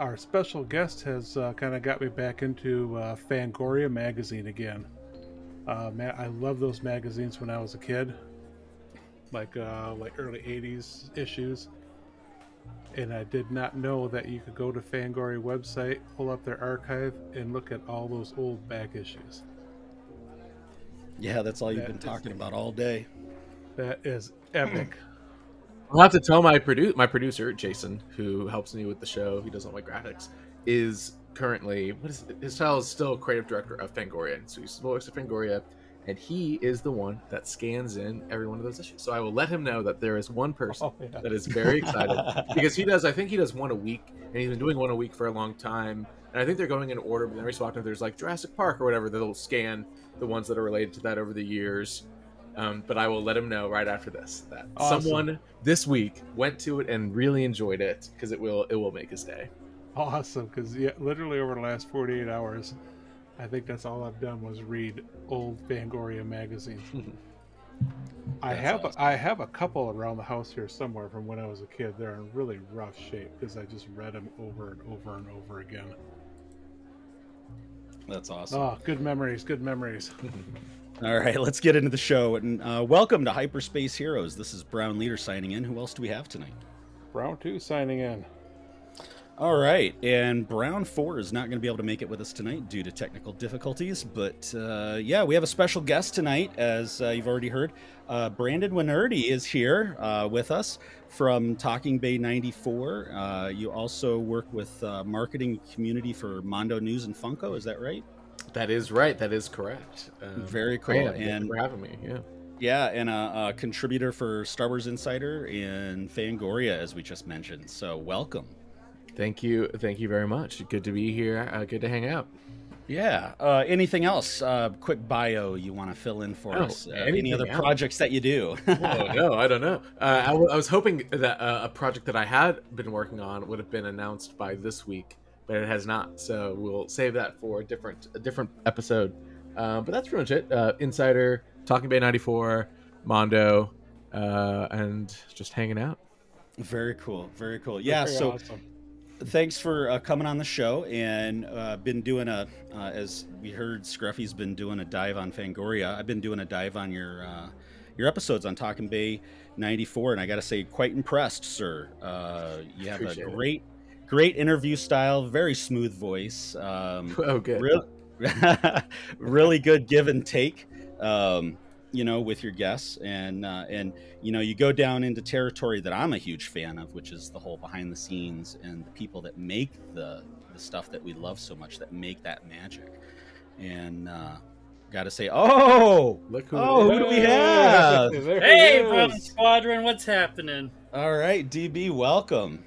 our special guest has uh, kind of got me back into uh, Fangoria magazine again. Uh, man, I love those magazines when I was a kid, like uh, like early '80s issues. And I did not know that you could go to Fangoria website, pull up their archive, and look at all those old back issues. Yeah, that's all you've That been is- talking about all day. That is epic. I'll have to tell my produ- my producer Jason, who helps me with the show, he does all my graphics, is currently what is his title is still creative director of Fangoria, and so he's the voice of Fangoria, and he is the one that scans in every one of those issues. So I will let him know that there is one person Oh, yeah. that is very excited because he does. I think he does one a week, and he's been doing one a week for a long time. And I think they're going in order. But then every so often, there's like Jurassic Park or whatever. They'll scan the ones that are related to that over the years. Um, but I will let him know right after this that Awesome. someone this week went to it and really enjoyed it because it will it will make his day. Awesome, because yeah, literally over the last 48 hours, I think that's all I've done was read old Fangoria magazines. I have awesome. I have a couple around the house here somewhere from when I was a kid. They're in really rough shape because I just read them over and over and over again. That's awesome. Oh, good memories, good memories. All right, let's get into the show. And uh, welcome to Hyperspace Heroes. This is Brown Leader signing in. Who else do we have tonight? Brown two signing in. All right, and Brown 4 is not going to be able to make it with us tonight due to technical difficulties. But uh, yeah, we have a special guest tonight, as uh, you've already heard. Uh, Brandon Wainerdi is here uh, with us from Talking Bay 94. Uh, you also work with uh, marketing community for Mondo News and Funko, is that right? That is right. That is correct. Um, Very cool. yeah, thank you and for having me. Yeah. Yeah, and a, a contributor for Star Wars Insider and Fangoria, as we just mentioned. So welcome. Thank you. Thank you very much. Good to be here. Uh, good to hang out. Yeah. Uh, anything else? Uh, quick bio you want to fill in for Oh, us? Uh, any other else. projects that you do? oh no, I don't know. Uh, I, w- I was hoping that uh, a project that I had been working on would have been announced by this week, but it has not. So we'll save that for a different a different episode. Uh, but that's pretty much it. Uh, Insider, Talking Bay '94, Mondo, uh, and just hanging out. Very cool. Very cool. Yeah. Very so awesome. thanks for uh, coming on the show and uh, been doing a uh, as we heard scruffy's been doing a dive on fangoria i've been doing a dive on your uh, your episodes on talking bay 94 and i gotta say quite impressed sir uh, you have Appreciate a it. Great great interview style very smooth voice um, Oh, good. real, really good give and take um, you know with your guests and uh, and you know you go down into territory that i'm a huge fan of which is the whole behind the scenes and the people that make the the stuff that we love so much that make that magic and uh gotta say oh Look who. Oh, it who is. do we have? Hey, he Brown is. Squadron, what's happening? all right db welcome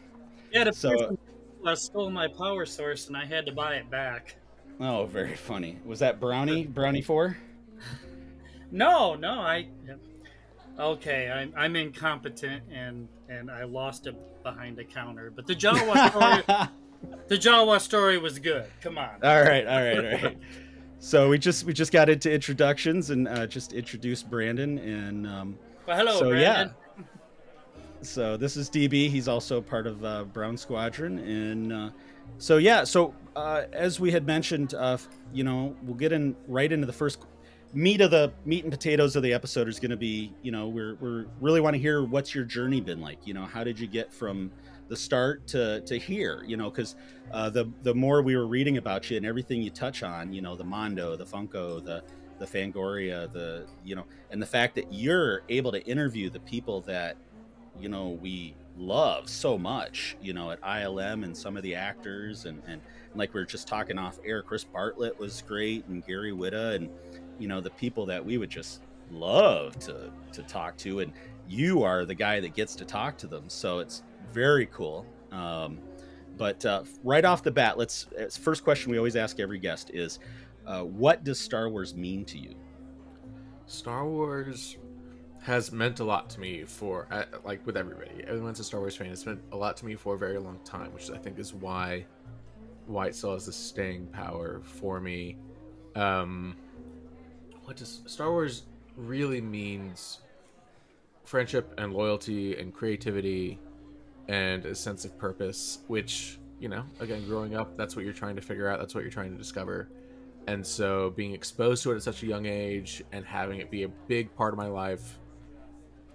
Yeah, the So- person uh, stole my power source and I had to buy it back. oh very funny was that brownie brownie 4 No, no, I. Okay, I'm, I'm incompetent and and I lost it behind a counter. But the Jawa story, the Jawa story was good. Come on. All right, all right, all right. So we just we just got into introductions and uh, just introduced Brandon and um, Well, hello, so Brandon. yeah. So this is DB. He's also part of uh, Brown Squadron and uh, so yeah. So uh, as we had mentioned, uh, you know, we'll get in right into the first meat of the meat and potatoes of the episode is going to be you know we're we're really want to hear what's your journey been like you know how did you get from the start to to here you know because uh, the the more we were reading about you and everything you touch on you know the mondo the funko the the fangoria the you know and the fact that you're able to interview the people that you know we love so much you know at ilm and some of the actors and and like we are just talking off air chris bartlett was great and gary whitta and you know the people that we would just love to to talk to and you are the guy that gets to talk to them so it's very cool um, but uh, right off the bat let's first question we always ask every guest is uh, what does star wars mean to you? Star Wars has meant a lot to me for uh, like with everybody. Everyone's a Star Wars fan. It's meant a lot to me for a very long time, which I think is why why it still has this staying power for me. Um, what does Star Wars really means? Friendship and loyalty and creativity and a sense of purpose, which you know, again, growing up, that's what you're trying to figure out. That's what you're trying to discover. And so being exposed to it at such a young age and having it be a big part of my life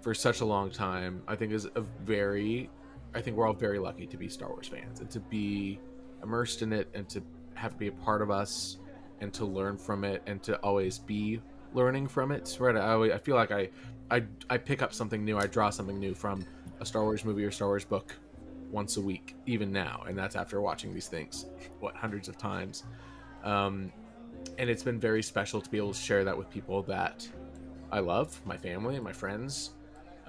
for such a long time, I think is a very, I think we're all very lucky to be Star Wars fans and to be immersed in it and to have it be a part of us and to learn from it and to always be learning from it. Right? I, always, I feel like I, I, I pick up something new. I draw something new from a Star Wars movie or Star Wars book once a week, even now, and that's after watching these things what hundreds of times. Um, and it's been very special to be able to share that with people that I love, my family and my friends,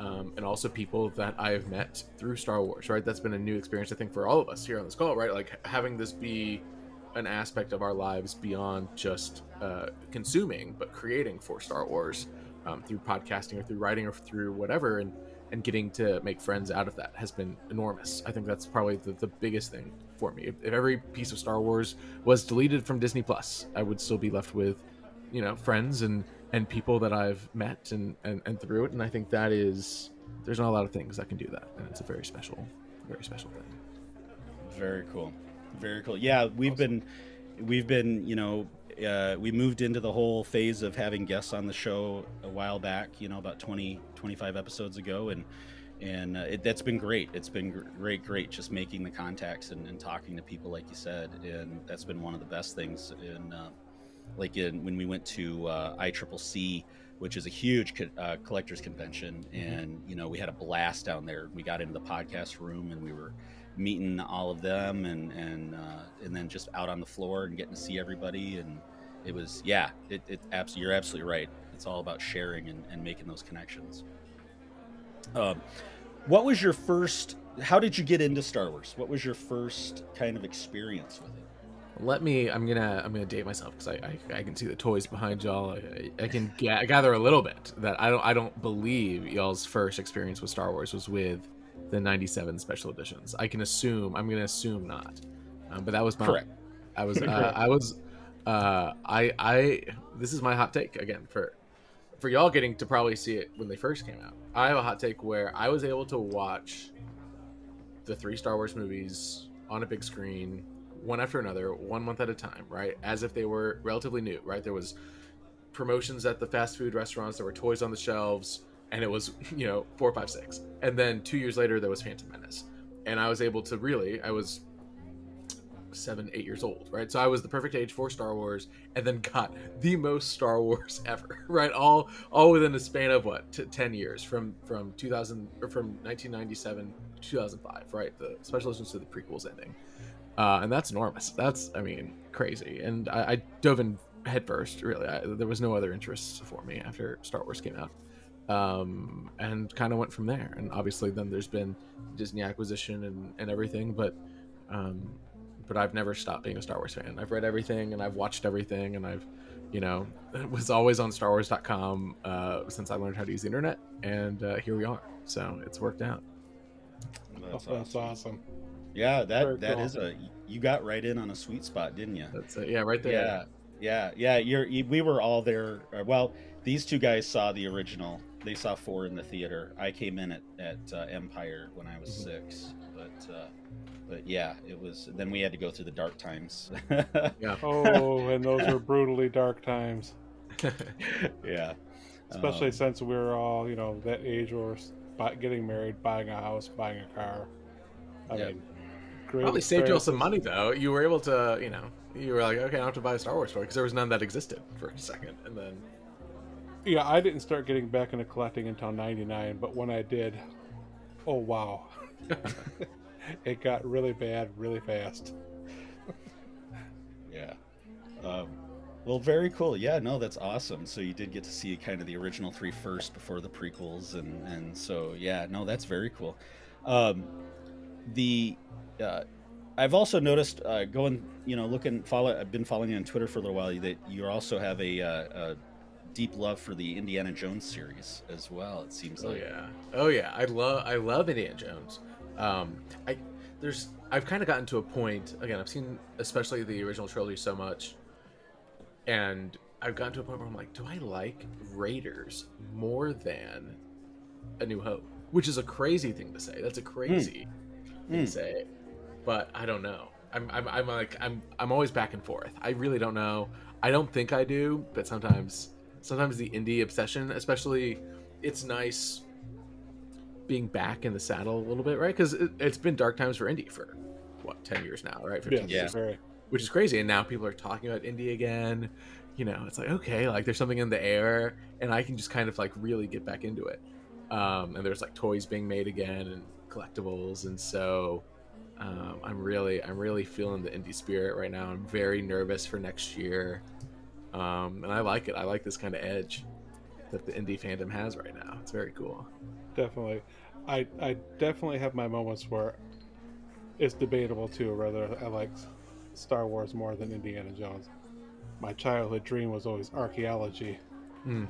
um, and also people that I have met through Star Wars. Right, that's been a new experience I think for all of us here on this call. Right, like having this be an aspect of our lives beyond just uh, consuming, but creating for Star Wars um, through podcasting or through writing or through whatever, and and getting to make friends out of that has been enormous. I think that's probably the, the biggest thing for me. If, if, every piece of Star Wars was deleted from Disney Plus, I would still be left with, you know, friends and and people that I've met and and, and through it. And I think that is there's not a lot of things that can do that, and it's a very special, very special thing. Very cool, very cool. Yeah, we've awesome. been we've been you know uh, we moved into the whole phase of having guests on the show a while back, you know, about 20, 25 episodes ago. And, and uh, it, that's been great. It's been great, great just making the contacts and, and, talking to people, like you said. And that's been one of the best things. In, uh, like in, when we went to uh, ICCC, which is a huge co- uh, collectors convention. Mm-hmm. And, you know, we had a blast down there. We got into the podcast room and we were meeting all of them and and uh, and then just out on the floor and getting to see everybody and it was yeah it, it absolutely you're absolutely right it's all about sharing and, and making those connections um, what was your first how did you get into star wars what was your first kind of experience with it let me i'm gonna i'm gonna date myself because I, I, I can see the toys behind y'all. I, I can ga- gather a little bit that i don't i don't believe y'all's first experience with star wars was with the 97 special editions. I can assume i'm gonna assume not. Um, but that was my correct. I was uh, i was uh, I I this is my hot take again for for y'all getting to probably see it when they first came out. I have a hot take where I was able to watch the three Star Wars movies on a big screen, one after another, one month at a time, right? As if they were relatively new, right? There was promotions at the fast food restaurants, there were toys on the shelves, and it was, you know, four, five, six. And then two years later there was Phantom Menace. And I was able to really I was seven, eight years old, right? So I was the perfect age for Star Wars, and then got the most Star Wars ever, right? All all within a span of what t- ten years from from 2000 or from 1997 to 2005, right? The special editions to the prequels ending, uh, and that's enormous. That's I mean crazy, and I, I dove in headfirst. Really, I, there was no other interests for me after Star Wars came out. Um, and kind of went from there. And obviously, then there's been Disney acquisition and, and everything, but um, but I've never stopped being a Star Wars fan. I've read everything and I've watched everything and I've, you know, was always on StarWars.com uh, since I learned how to use the internet, and uh, here we are. So it's worked out. That's, That's awesome. Yeah, that Very that cool. is a you got right in on a sweet spot, didn't you? That's it. Yeah, right there. Yeah, yeah, yeah. You're you, we were all there. Uh, well, these two guys saw the original. They saw four in the theater. I came in at at uh, Empire when I was mm-hmm. six, but uh, but yeah, it was. Then we had to go through the dark times. yeah. Oh, and those were brutally dark times. yeah. Especially um, since we were all, you know, that age where we're getting married, buying a house, buying a car. I yep. mean, great. Probably saved you all some money though. You were able to, you know, you were like, okay, I don't have to buy a Star Wars toy because there was none that existed for a second, and then. Yeah, I didn't start getting back into collecting until '99, but when I did, oh wow. it got really bad really fast. yeah. Um, well, very cool. Yeah, no, that's awesome. So you did get to see kind of the original three first before the prequels, and and so yeah, no, that's very cool. Um, the uh, I've also noticed uh, going, you know, looking follow. I've been following you on Twitter for a little while. That you also have a, uh, a deep love for the Indiana Jones series as well. It seems oh, like. yeah. Oh yeah. I love I love Indiana Jones. Um, I there's I've kind of gotten to a point again. I've seen especially the original trilogy so much, and I've gotten to a point where I'm like, do I like Raiders more than A New Hope? Which is a crazy thing to say. That's a crazy mm. thing mm. to say, but I don't know. I'm, I'm, I'm like, I'm, I'm always back and forth. I really don't know. I don't think I do, but sometimes, sometimes the indie obsession, especially, it's nice being back in the saddle a little bit, right? Because it, it's been dark times for indie for what ten years now, right? 15 Yeah, years, very. which is crazy. And now people are talking about indie again. You know, it's like okay, like there's something in the air, and I can just kind of like really get back into it. Um, and there's like toys being made again and collectibles, and so um, I'm really, I'm really feeling the indie spirit right now. I'm very nervous for next year, um, and I like it. I like this kind of edge that the indie fandom has right now. It's very cool. definitely. I I definitely have my moments where it's debatable too whether I like Star Wars more than Indiana Jones. My childhood dream was always archaeology. Hmm.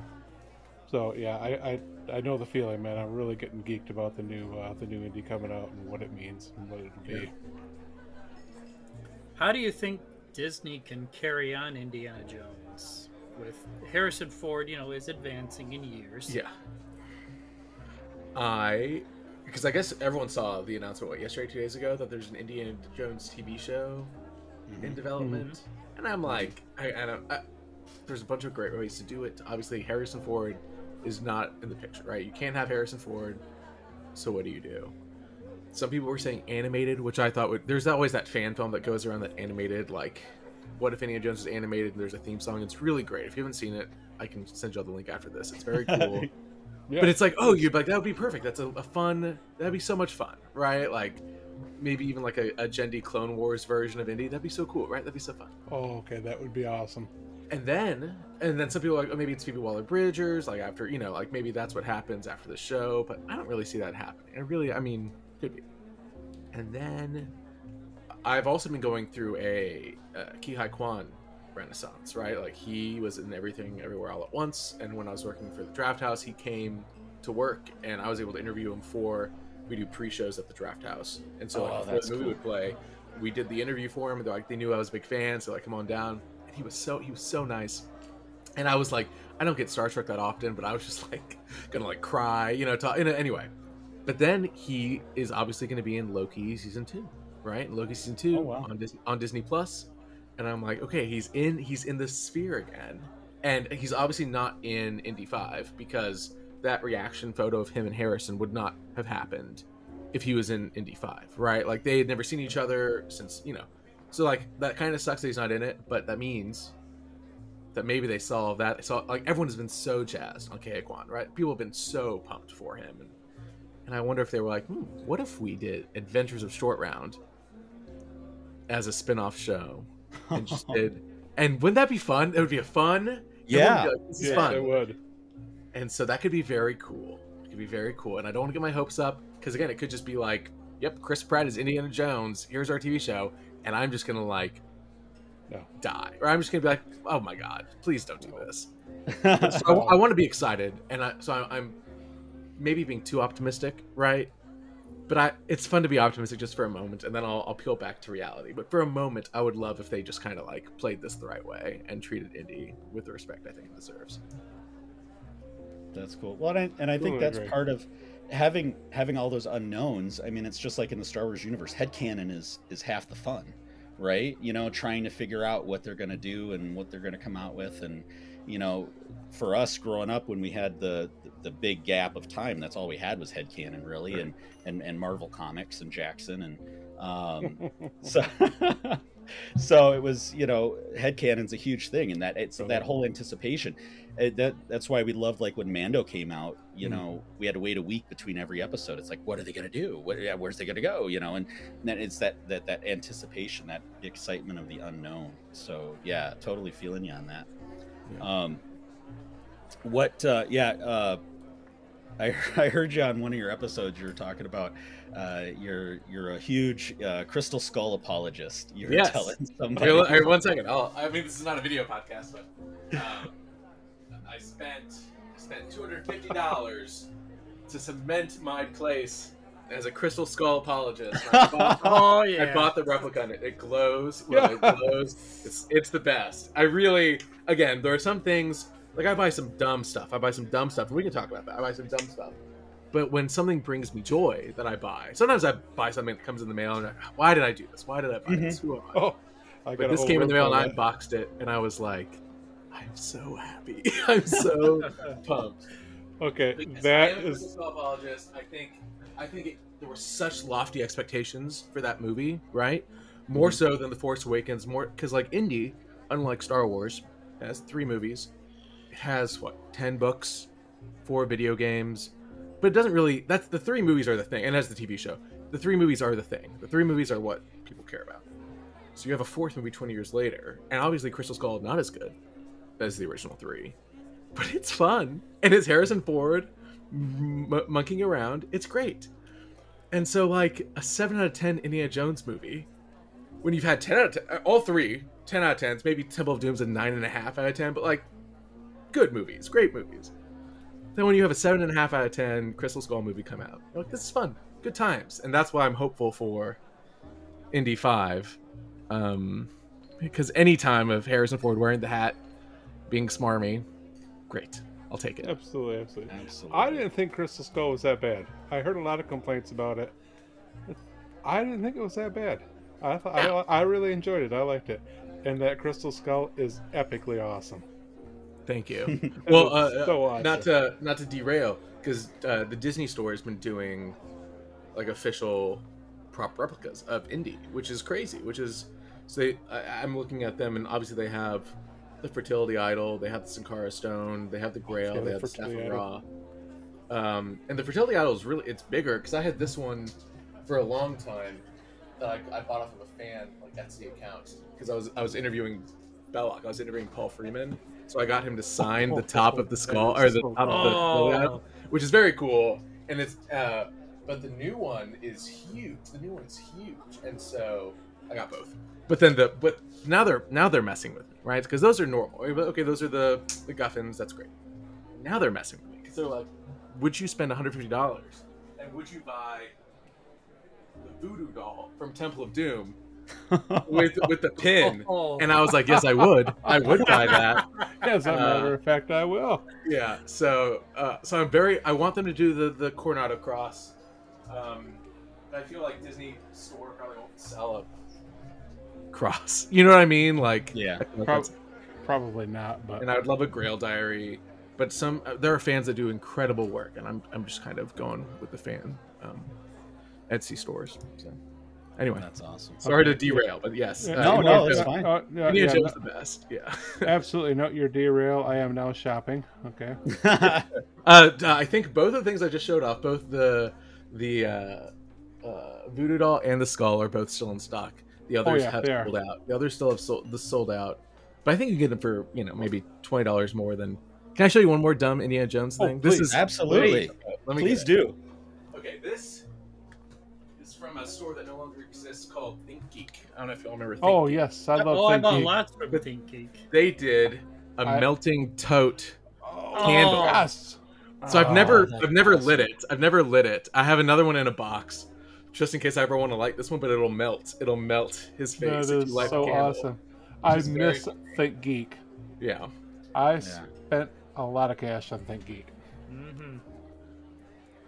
So yeah, I, I I know the feeling, man. I'm really getting geeked about the new uh, the new indie coming out and what it means and what it'll be. How do you think Disney can carry on Indiana Jones with Harrison Ford? You know, is advancing in years. Yeah. I, because I guess everyone saw the announcement what yesterday, two days ago, that there's an Indiana Jones TV show in development, and I'm like, I, I don't. I, there's a bunch of great ways to do it. Obviously, Harrison Ford is not in the picture, right? You can't have Harrison Ford. So what do you do? Some people were saying animated, which I thought would. There's always that fan film that goes around that animated, like, what if Indiana Jones is animated and there's a theme song? It's really great. If you haven't seen it, I can send you all the link after this. It's very cool. Yeah. But it's like, oh, you'd be like, that would be perfect. That's a, a fun. That'd be so much fun, right? Like, maybe even like a, a Genndy Clone Wars version of Indy. That'd be so cool, right? That'd be so fun. oh, okay, that would be awesome. And then, and then some people are like, oh, maybe it's Phoebe Waller Bridgers. Like after, you know, like maybe that's what happens after the show. But I don't really see that happening. I really, I mean, could be. And then, I've also been going through a, uh Ke Huy Quan renaissance, right? Like he was in everything, everywhere, all at once. And when I was working for the Drafthouse, he came to work, and I was able to interview him for. We do pre-shows at the Drafthouse, and so Oh, like, the movie cool. would play, we did the interview for him. And they're like, they knew I was a big fan, so like, come on down. He was so he was so nice. And I was like, I don't get Star Trek that often, but I was just like gonna like cry, you know. Talk, you know anyway, but then he is obviously going to be in Loki season two, right? Loki season two Oh, wow. on Disney on Disney Plus, and I'm like, okay, he's in he's in the sphere again, and he's obviously not in Indy Five because that reaction photo of him and Harrison would not have happened if he was in Indy Five, right? Like they had never seen each other since you know, so like that kind of sucks that he's not in it, but that means that maybe they saw that they saw like everyone has been so jazzed on Quan, right? People have been so pumped for him, and and I wonder if they were like, hmm, what if we did Adventures of Short Round as a spin-off show and just did, and wouldn't that be fun? It would be a fun, Yeah. everyone would be like, this is yeah, fun, it would. and so that could be very cool. It could be very cool, and I don't want to get my hopes up because again, it could just be like, yep, Chris Pratt is Indiana Jones. Here's our TV show, and I'm just gonna like No. die, or I'm just gonna be like, oh my god, please don't do this. yeah, So I, want to be excited, and I, so I, I'm maybe being too optimistic, right? But I, it's fun to be optimistic just for a moment, and then I'll, I'll peel back to reality. But for a moment, I would love if they just kind of like played this the right way and treated Indy with the respect I think it deserves. That's cool. Well, and I, and I think Totally that's agree. part of having having all those unknowns. I mean, it's just like in the Star Wars universe, headcanon is is half the fun, right? You know, trying to figure out what they're going to do and what they're going to come out with, and you know, for us growing up when we had the the big gap of time, that's all we had was headcanon, really, Right. and and and Marvel comics and Jackson and um, so so it was you know headcanon's a huge thing and that it's that whole anticipation. It, that that's why we loved like when mando came out you Mhm. know we had to wait a week between every episode. It's like what are they going to do? What, yeah, where's they going to go you know? And then it's that that that anticipation that excitement of the unknown. So yeah totally feeling you on that. Yeah. um what uh yeah uh I, I heard you on one of your episodes. You were talking about uh, you're you're a huge uh, Crystal Skull apologist. You were Yes. telling somebody. well, here, one second. I'll, I mean, this is not a video podcast, but um, I spent spent two hundred fifty dollars to cement my place as a Crystal Skull apologist. I bought, Oh yeah. I bought the replica and it, it glows. When it glows, it's it's the best. I really, again, there are some things like I buy some dumb stuff. I buy some dumb stuff, we can talk about that. I buy some dumb stuff, But when something brings me joy that I buy, sometimes I buy something that comes in the mail and I'm like, why did I do this? Why did I buy this? Who am I? Oh, I but this came in the mail and I unboxed it and I was like, I'm so happy. I'm so pumped. Okay, Because I that a is apologist. I think I think it, there were such lofty expectations for that movie, right? More Mm-hmm. so than the Force Awakens. More because like Indy, unlike Star Wars, has three movies, has what ten books, four video games, but it doesn't really. That's the three movies are the thing, and as the TV show, the three movies are the thing. The three movies are what people care about. So you have a fourth movie twenty years later, and obviously Crystal Skull not as good as the original three, but it's fun and it's Harrison Ford m- monkeying around. It's great. And so, like a seven out of ten Indiana Jones movie, when you've had ten out of 10, all three 10 out of tens, maybe Temple of Doom's a nine and a half out of ten, but like good movies, great movies. Then when you have a seven and a half out of ten Crystal Skull movie come out, you're like this is fun, good times, and that's why I'm hopeful for Indy Five, um, because any time of Harrison Ford wearing the hat, being smarmy, great, I'll take it. absolutely, absolutely. Absolutely. I didn't think Crystal Skull was that bad. I heard a lot of complaints about it. I didn't think it was that bad. I thought I, I really enjoyed it. I liked it, and that Crystal Skull is epically awesome. Thank you. well, uh, so uh, not to not to derail, because uh, the Disney Store has been doing like official prop replicas of Indy, which is crazy. Which is so they, I, I'm looking at them, and obviously they have the fertility idol, they have the Sankara stone, they have the Grail, Yeah, they the have the Staff of Ra. Um, and the fertility idol is really it's bigger because I had this one for a long time that I, I bought off of a fan like Etsy account because I was I was interviewing Belloq, I was interviewing Paul Freeman, so I got him to sign the top of the skull or the top of the fertility idol, Oh, which is very cool. And it's uh, but the new one is huge. The new one's huge, and so I got both. But then the but now they're now they're messing with me, right? Because those are normal. Okay, those are the the Guffins. That's great. Now they're messing with me because they're like, would you spend 150 dollars and would you buy the voodoo doll from Temple of Doom with with the pin? Oh. And I was like, yes, I would. I would buy that. As a Uh, matter of fact, I will. Yeah. So uh, so I'm very. I want them to do the the Coronado Cross. Um, I feel like Disney store probably won't sell a cross. You know what I mean? Like Yeah. Like Prob- probably not, but and I would love a Grail diary. But some uh, there are fans that do incredible work, and I'm I'm just kind of going with the fan um, Etsy stores. So anyway, That's awesome. sorry to derail, but yes, Yeah, uh, No, no, it's fine. Uh, yeah, Indiana yeah, Jones no- the best. Yeah. absolutely not your derail. I am now shopping. Okay. Uh, d- I think both of the things I just showed off, both the the uh, uh, voodoo doll and the skull, are both still in stock. The others Oh, yeah, have they are. sold out. The others still have sold the sold out. But I think you can get them for you know maybe twenty dollars more than. Can I show you one more dumb Indiana Jones Oh, thing? this please. is Absolutely. Okay, let me Please do. Okay, this is from a store that no longer exists called Think Geek. I don't know if y'all remember. Think Oh Geek. yes, I love. oh, I bought Geek. lots from But- Think Geek. They did a I- melting Toht Oh, candle. Yes. So I've Oh, never that's I've never awesome. lit it. I've never lit it. I have another one in a box. Just in case I ever want to light this one, but it'll melt. It'll melt his face That if is you light so candle. awesome. I is very miss Think Geek. Yeah. I Yeah. spent a lot of cash on Think Geek. hmm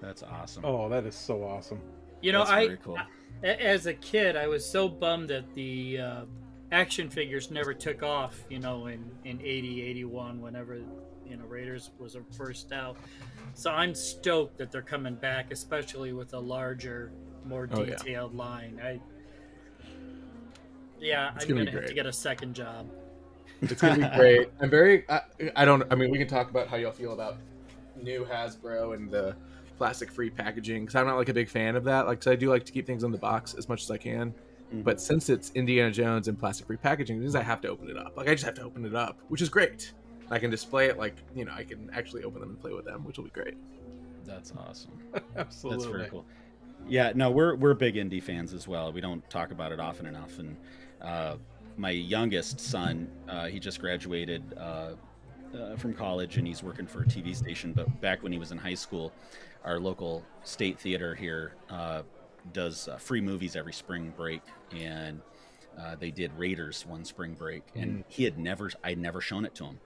That's awesome. Oh, that is so awesome. You know, I cool. a- as a kid, I was so bummed that the uh, action figures never took off. You know, in in 80, 81, whenever you know Raiders was first out. So I'm stoked that they're coming back, especially with a larger, more Oh, yeah. detailed line. I yeah, It's I'm gonna gonna, have to get a second job. It's gonna be great. I'm very I, I don't I mean we can talk about how y'all feel about new Hasbro and the plastic free packaging because I'm not like a big fan of that. Like 'cause I do like to keep things in the box as much as I can. Mhm. But since it's Indiana Jones and plastic free packaging, it means I have to open it up. Like I just have to open it up, which is great. I can display it like you know I can actually open them and play with them, which will be great. That's awesome. Absolutely. That's very cool. Yeah, no, we're we're big indie fans as well. We don't talk about it often enough. And uh, my youngest son, uh, he just graduated uh, uh, from college and he's working for a TV station. But back when he was in high school, our local state theater here uh, does uh, free movies every spring break, and uh, they did Raiders one spring break, and he had never, I'd never shown it to him,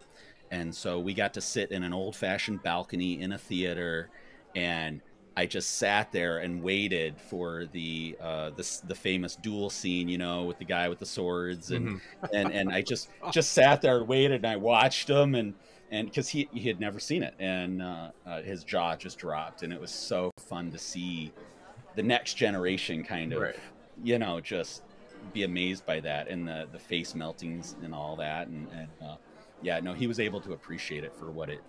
and so we got to sit in an old-fashioned balcony in a theater, and I just sat there and waited for the uh, the the famous duel scene, you know, with the guy with the swords, and Mm-hmm. and and I just just sat there and waited, and I watched him, and and because he he had never seen it, and uh, uh, his jaw just dropped, and it was so fun to see the next generation kind of, Right. you know, just be amazed by that and the the face meltings and all that, and, and uh, yeah, no, he was able to appreciate it for what it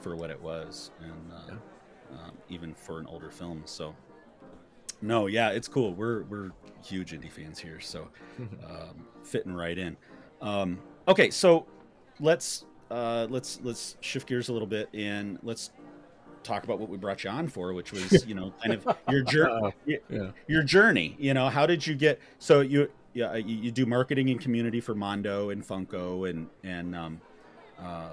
for what it was, and uh, um, even for an older film. So, no, yeah, it's cool. We're we're huge indie fans here, so um, fitting right in. Um, okay, so let's uh, let's let's shift gears a little bit and let's talk about what we brought you on for, which was you know kind of your journey Yeah. your journey you know how did you get so you yeah you, you do marketing and community for mondo and funko and and um uh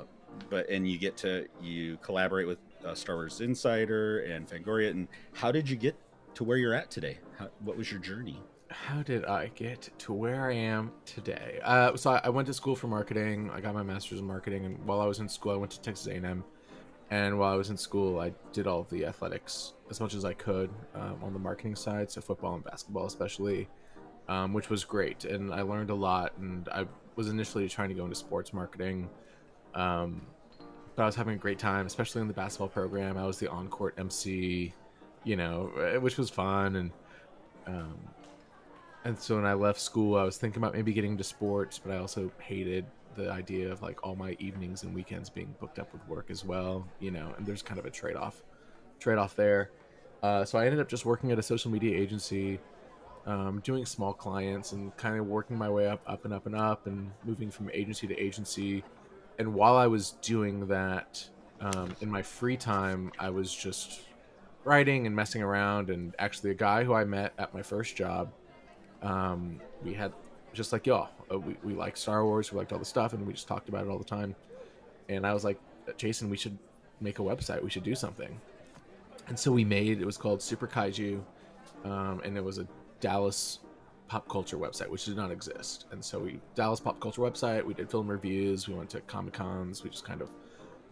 but and you get to you collaborate with uh, star wars insider and fangoria and how did you get to where you're at today how, what was your journey How did I get to where I am today? Uh, so I, I went to school for marketing. I got my master's in marketing, and while I was in school, I went to Texas A&M. And while I was in school, I did all the athletics as much as I could um, on the marketing side, so football and basketball especially, um, which was great. And I learned a lot. And I was initially trying to go into sports marketing, um, I was having a great time, especially in the basketball program. I was the on-court MC, you know, uh, which was fun. And um, and so when I left school, I was thinking about maybe getting into sports, but I also hated the idea of like all my evenings and weekends being booked up with work as well, you know. And there's kind of a trade off, trade off there. Uh, so I ended up just working at a social media agency, um, doing small clients and kind of working my way up, up and up and up, and moving from agency to agency. And while I was doing that, um, in my free time, I was just writing and messing around. And actually, a guy who I met at my first job um, we had just like y'all uh, we, we liked star wars we liked all the stuff and we just talked about it all the time and i was like jason we should make a website we should do something and so we made it was called super kaiju um, and it was a dallas pop culture website which did not exist and so we dallas pop culture website we did film reviews we went to comic cons we just kind of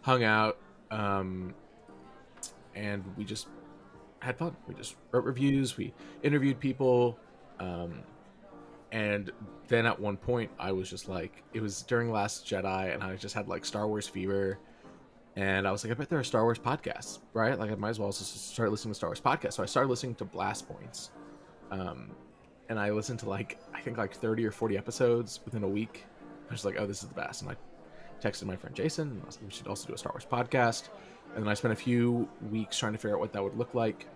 hung out um, and we just had fun we just wrote reviews we interviewed people um, and then at one point, I was just like, it was during Last Jedi, and I just had like Star Wars fever. And I was like, I bet there are Star Wars podcasts, right? Like, I might as well just start listening to Star Wars podcasts. So I started listening to Blast Points. Um, and I listened to like, I think like 30 or 40 episodes within a week. I was like, oh, this is the best. And I texted my friend Jason, and like, we should also do a Star Wars podcast. And then I spent a few weeks trying to figure out what that would look like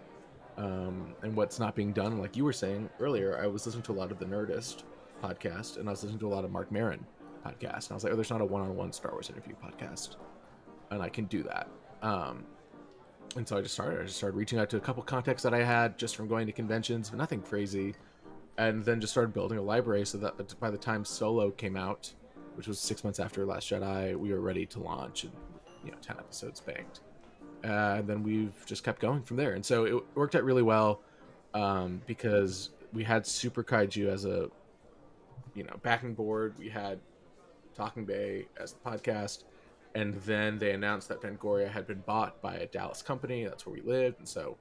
um, and what's not being done. Like you were saying earlier, I was listening to a lot of the Nerdist podcast, and I was listening to a lot of Marc Maron podcast, and I was like, oh, there's not a one-on-one Star Wars interview podcast, and I can do that. Um, and so I just started. I just started reaching out to a couple contacts that I had just from going to conventions, but nothing crazy. And then just started building a library so that by the time Solo came out, which was six months after Last Jedi, we were ready to launch, and you know, ten episodes banked uh, and then we've just kept going from there. And so it worked out really well um, because we had Super Kaiju as a you know backing board. We had Talking Bay as the podcast, and then they announced that Fangoria had been bought by a Dallas company. That's where we lived, and so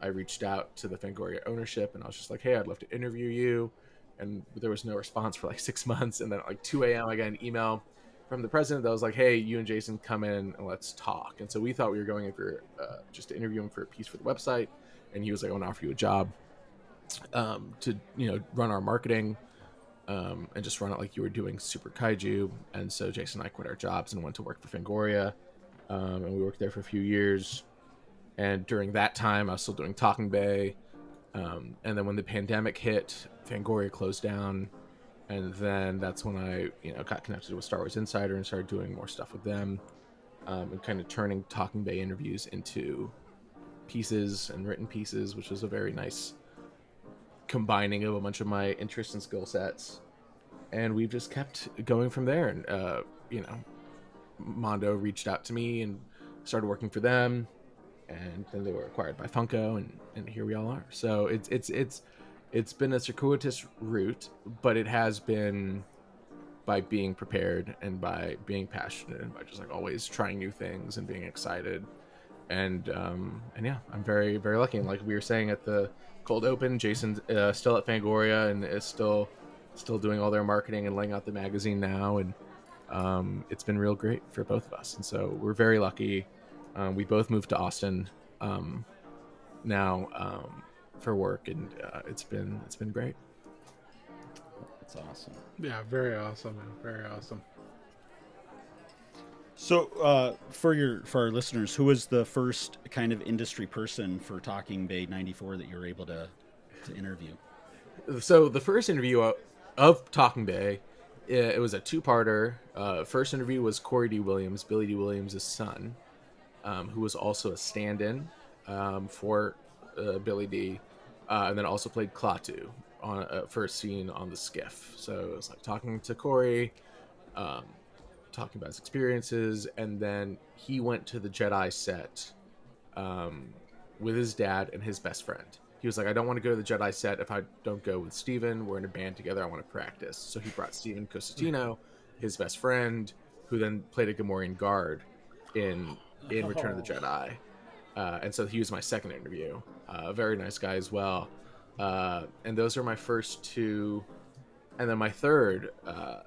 I reached out to the Fangoria ownership, and I was just like, "Hey, I'd love to interview you." And there was no response for like six months, and then at like 2 a.m. I got an email from the president that was like, "Hey, you and Jason come in and let's talk." And so we thought we were going in for uh, just to interview him for a piece for the website, and he was like, "I want to offer you a job um, to you know run our marketing um, and just run it like you were doing Super Kaiju." And so Jason and I quit our jobs and went to work for Fangoria, um, and we worked there for a few years. And during that time, I was still doing Talking Bay. Um, and then when the pandemic hit, Fangoria closed down and then that's when I, you know, got connected with Star Wars Insider and started doing more stuff with them, um, and kind of turning Talking Bay interviews into pieces and written pieces, which was a very nice combining of a bunch of my interests and skill sets. And we've just kept going from there. And uh, you know, Mondo reached out to me and started working for them, and then they were acquired by Funko, and and here we all are. So it's it's it's it's been a circuitous route, but it has been by being prepared and by being passionate and by just like always trying new things and being excited and um, and yeah, I'm very very lucky. And like we were saying at the cold open, Jason's uh, still at Fangoria and is still still doing all their marketing and laying out the magazine now, and um, it's been real great for both of us. And so we're very lucky. Um, we both moved to Austin um, now um, for work, and uh, it's been it's been great. It's awesome. Yeah, very awesome, man. Very awesome. So, uh, for your for our listeners, who was the first kind of industry person for Talking Bay '94 that you were able to to interview? So the first interview of, of Talking Bay, it, it was a two-parter. Uh, first interview was Corey Dee Williams, Billy Dee Williams' son, um, who was also a stand-in um, for uh, Billy Dee, uh, and then also played Klaatu on uh, for a scene on the skiff. So it was like talking to Corey. Um, talking about his experiences, and then he went to the Jedi set um, with his dad and his best friend. He was like, I don't want to go to the Jedi set if I don't go with Steven. We're in a band together. I want to practice. So he brought Steven Cosentino, his best friend, who then played a Gamorrean guard in in Return of the Jedi. Uh, and so he was my second interview. Uh, a very nice guy as well. Uh, and those are my first two. And then my third, uh,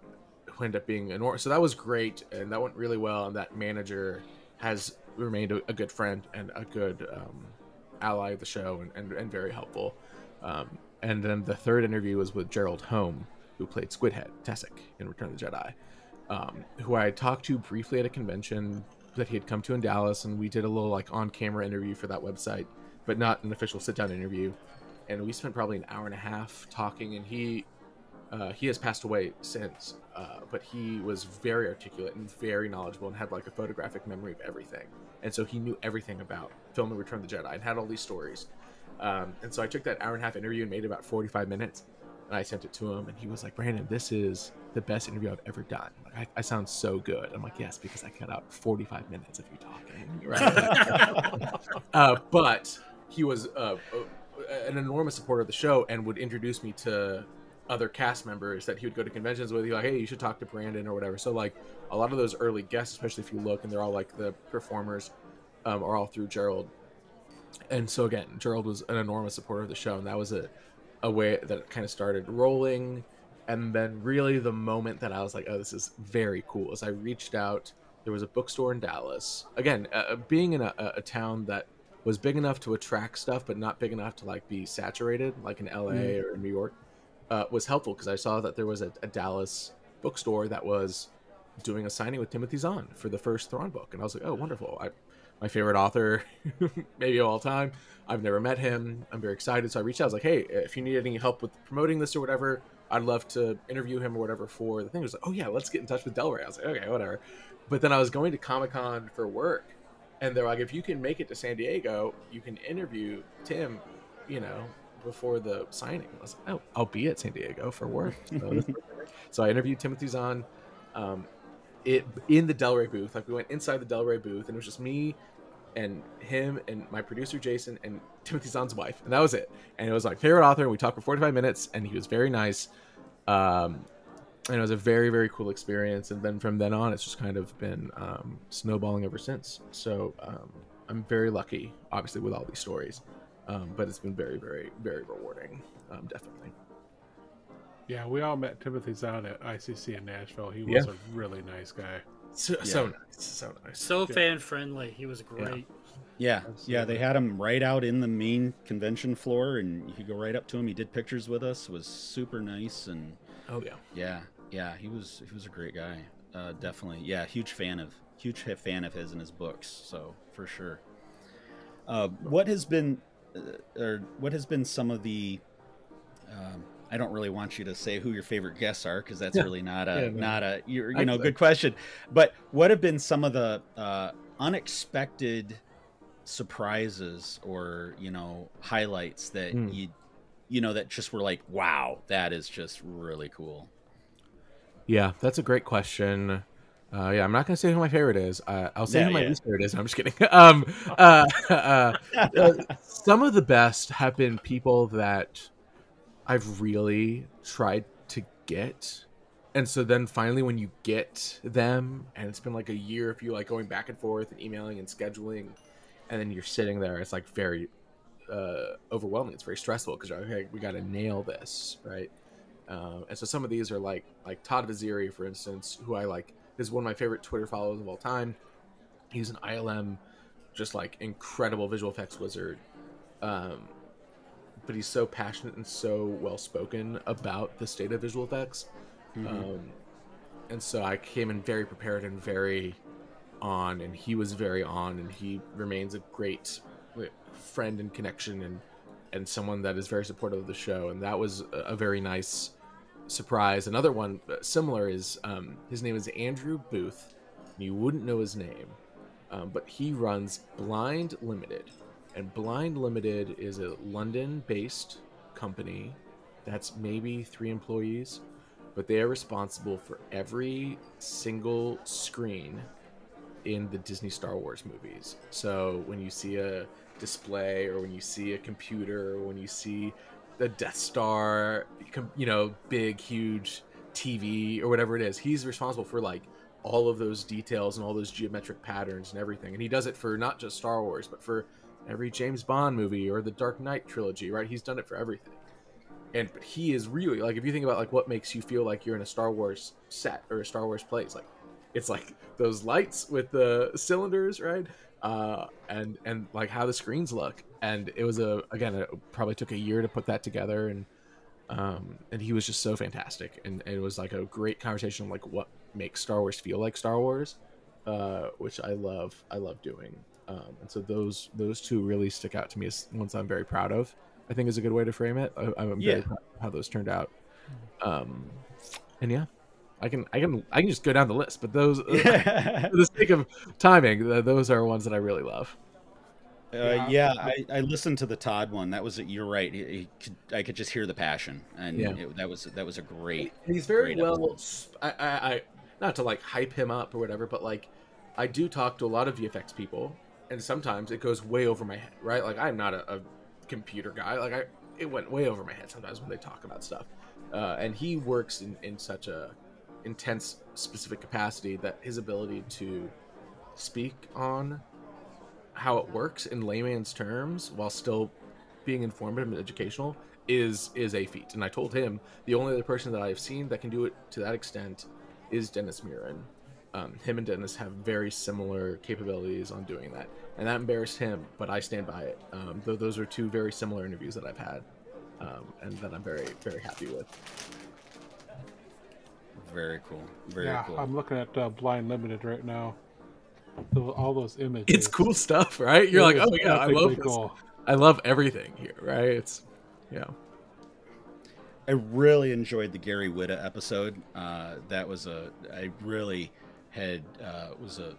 who ended up being an or so that was great and that went really well and that manager has remained a, a good friend and a good um, ally of the show and, and, and very helpful um, and then the third interview was with gerald home who played squidhead tessek in return of the jedi um, who i talked to briefly at a convention that he had come to in dallas and we did a little like on camera interview for that website but not an official sit down interview and we spent probably an hour and a half talking and he uh, he has passed away since, uh, but he was very articulate and very knowledgeable and had like a photographic memory of everything. And so he knew everything about film and Return of the Jedi and had all these stories. Um, and so I took that hour and a half interview and made about 45 minutes and I sent it to him and he was like, Brandon, this is the best interview I've ever done. Like, I, I sound so good. I'm like, yes, because I cut out 45 minutes of you talking. Right. uh, but he was uh, an enormous supporter of the show and would introduce me to other cast members that he would go to conventions with. He's like, hey, you should talk to Brandon or whatever. So like a lot of those early guests, especially if you look and they're all like the performers, um, are all through Gerald. And so again, Gerald was an enormous supporter of the show, and that was a a way that it kind of started rolling. And then really the moment that I was like, oh, this is very cool, is I reached out. There was a bookstore in Dallas. Again, uh, being in a, a town that was big enough to attract stuff, but not big enough to like be saturated, like in LA mm. or in New York uh, was helpful because I saw that there was a, a, Dallas bookstore that was doing a signing with Timothy Zahn for the first Thrawn book, and I was like, oh, wonderful! I, my favorite author, maybe of all time. I've never met him. I'm very excited, so I reached out. I was like, hey, if you need any help with promoting this or whatever, I'd love to interview him or whatever for the thing. It was like, oh yeah, let's get in touch with Del Rey. I was like, okay, whatever. But then I was going to Comic Con for work, and they're like, if you can make it to San Diego, you can interview Tim, you know, before the signing. I was like, oh, I'll be at San Diego for work. So, so I interviewed Timothy Zahn um, it in the Del Rey booth. Like we went inside the Del Rey booth, and it was just me and him and my producer Jason and Timothy Zahn's wife, and that was it. And it was like favorite author, and we talked for 45 minutes, and he was very nice. Um, and it was a very very cool experience. And then from then on, it's just kind of been um, snowballing ever since. So um, I'm very lucky, obviously, with all these stories um, but it's been very, very, very rewarding. Um, definitely. Yeah, we all met Timothy Zahn at ICC in Nashville. He was yeah. a really nice guy. So, yeah. so nice, so nice, so yeah. fan friendly. He was great. Yeah, yeah, they had him right out in the main convention floor, and you could go right up to him. He did pictures with us. Was super nice, and oh yeah, yeah, yeah. He was he was a great guy. Uh, definitely, yeah. Huge fan of huge fan of his and his books. So for sure. Uh, what has been uh, or what has been some of the um, I don't really want you to say who your favorite guests are because that's really not a yeah, not a you, you know good question. But what have been some of the uh, unexpected surprises or you know highlights that mm. you you know that just were like wow that is just really cool. Yeah, that's a great question. Uh, yeah, I'm not gonna say who my favorite is. Uh, I'll say yeah, who my yeah. least favorite is. I'm just kidding. um, uh, uh, uh, some of the best have been people that I've really tried to get, and so then finally, when you get them, and it's been like a year of you like going back and forth and emailing and scheduling, and then you're sitting there. It's like very uh, overwhelming. It's very stressful because okay, we got to nail this, right? Um, and so some of these are like like Todd Vaziri, for instance, who I like is one of my favorite Twitter followers of all time. He's an ILM, just like incredible visual effects wizard. Um, but he's so passionate and so well spoken about the state of visual effects. Mm-hmm. Um, and so I came in very prepared and very on, and he was very on, and he remains a great friend and connection and and someone that is very supportive of the show. And that was a, very nice surprise. Another one uh, similar is um, his name is Andrew Booth. You wouldn't know his name, um, but he runs Blind Limited, and Blind Limited is a London-based company that's maybe three employees, but they are responsible for every single screen in the Disney Star Wars movies. So when you see a display or when you see a computer or when you see the Death Star, you know, big, huge TV or whatever it is. He's responsible for like all of those details and all those geometric patterns and everything. And he does it for not just Star Wars, but for every James Bond movie or the Dark Knight trilogy, right? He's done it for everything. And but he is really like if you think about like what makes you feel like you're in a Star Wars set or a Star Wars place, like it's like those lights with the cylinders, right? uh, and and like how the screens look. And it was a again, it probably took a year to put that together, and um, and he was just so fantastic, and, and it was like a great conversation on like what makes Star Wars feel like Star Wars, uh, which I love. I love doing. Um, and so those those two really stick out to me as ones I'm very proud of. I think is a good way to frame it. I, am yeah. very proud of how those turned out. Um, and yeah, I can I can I can just go down the list, but those for the sake of timing, those are ones that I really love. Uh, yeah, I, I listened to the Todd one. That was you're right. He, he could, I could just hear the passion, and yeah. it, that was that was a great. He's very great well. I, I, I not to like hype him up or whatever, but like I do talk to a lot of VFX people, and sometimes it goes way over my head. Right? Like I'm not a, a computer guy. Like I, it went way over my head sometimes when they talk about stuff. Uh, and he works in, in such a intense specific capacity that his ability to speak on how it works in layman's terms while still being informative and educational is is a feat. And I told him the only other person that I've seen that can do it to that extent is Dennis Muren. Um, him and Dennis have very similar capabilities on doing that, and that embarrassed him. But I stand by it. Um, though those are two very similar interviews that I've had, um, and that I'm very very happy with. Very cool. Very yeah, cool. I'm looking at uh, Blind Limited right now. all those images. It's cool stuff, right? You're it like, oh yeah, I love this. Cool. I love everything here, right? It's yeah. I really enjoyed the Gary Whitta episode. Uh, that was a I really had uh, was a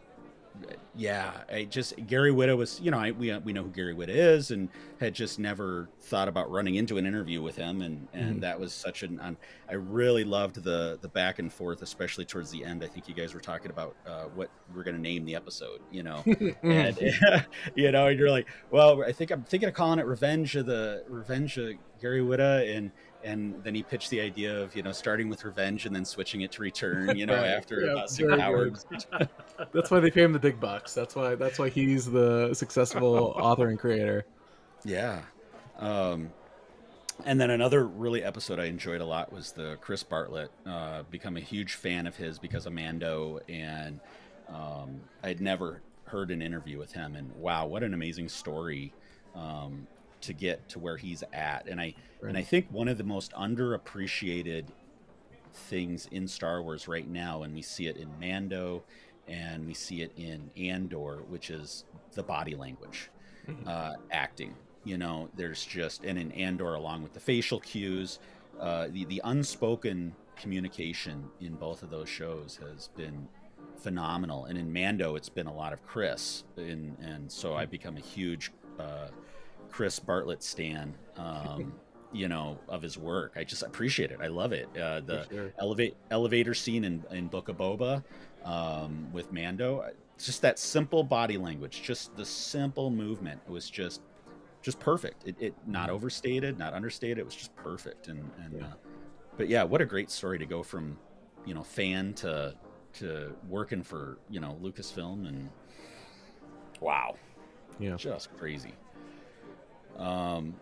yeah, I just Gary Whitta was, you know, I, we we know who Gary Whitta is, and had just never thought about running into an interview with him, and and mm-hmm. that was such an. Um, I really loved the the back and forth, especially towards the end. I think you guys were talking about uh, what we're going to name the episode, you know, and you know, and you're like, well, I think I'm thinking of calling it Revenge of the Revenge of Gary Whitta, and and then he pitched the idea of you know starting with revenge and then switching it to return you know after yeah, about six hours. That's why they pay him the big bucks. That's why that's why he's the successful author and creator. Yeah. Um, and then another really episode i enjoyed a lot was the chris bartlett uh, become a huge fan of his because of mando and um, i'd never heard an interview with him and wow what an amazing story. Um, to get to where he's at. And I right. and I think one of the most underappreciated things in Star Wars right now, and we see it in Mando, and we see it in Andor, which is the body language, mm-hmm. uh, acting. You know, there's just and in Andor, along with the facial cues, uh, the the unspoken communication in both of those shows has been phenomenal. And in Mando, it's been a lot of Chris, and and so I've become a huge uh, Chris Bartlett stan, um, you know, of his work. I just appreciate it. I love it. Uh, the sure. elevate elevator scene in, in Book of Boba um, with Mando, just that simple body language, just the simple movement was just just perfect. It, it not mm-hmm. overstated, not understated. It was just perfect. And and yeah. Uh, but yeah, what a great story to go from you know fan to to working for you know Lucasfilm and wow Yeah. just crazy. Um,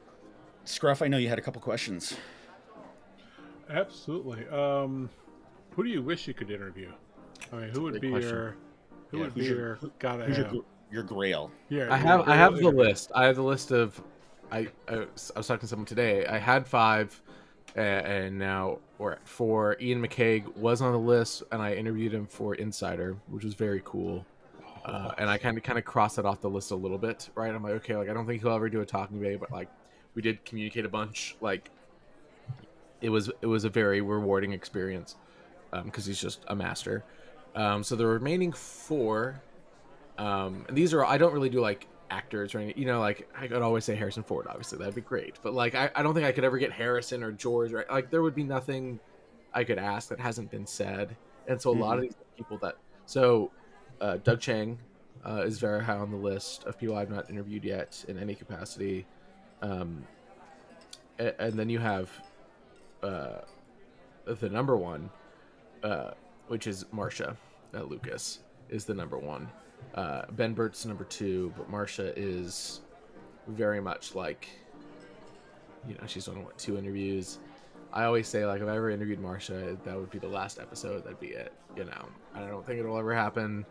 Scruff, I know you had a couple questions. Absolutely. Um, who do you wish you could interview? I mean, who would be question. your who Yeah, would be who's your- your gotta Who's your, have? gr- your Grail? Yeah, I your have I have the list. I have the list of I I was, I was talking to someone today. I had five, uh, and now we're at four. Iain McCaig was on the list, and I interviewed him for Insider, which was very cool. Uh, and I kind of kind of crossed that off the list a little bit, right? I'm like, okay, like I don't think he'll ever do a talking bay, but like we did communicate a bunch. Like it was it was a very rewarding experience because he's just a master. Um, so the remaining four, um, and these are I don't really do like actors or anything. You know, like I could always say Harrison Ford, obviously that'd be great, but like I, I don't think I could ever get Harrison or George. Right? Like there would be nothing I could ask that hasn't been said, and so a lot of these people that so uh, Doug Chiang uh, is very high on the list of people I've not interviewed yet in any capacity. Um, and, and then you have uh, the number one, uh, which is Marsha uh, Lucas, is the number one. Uh, ben Burtt's number two, but Marsha is very much like, you know, she's done what two interviews. I always say like if I ever interviewed Marsha, that would be the last episode. That'd be it. You know, I don't think it'll ever happen.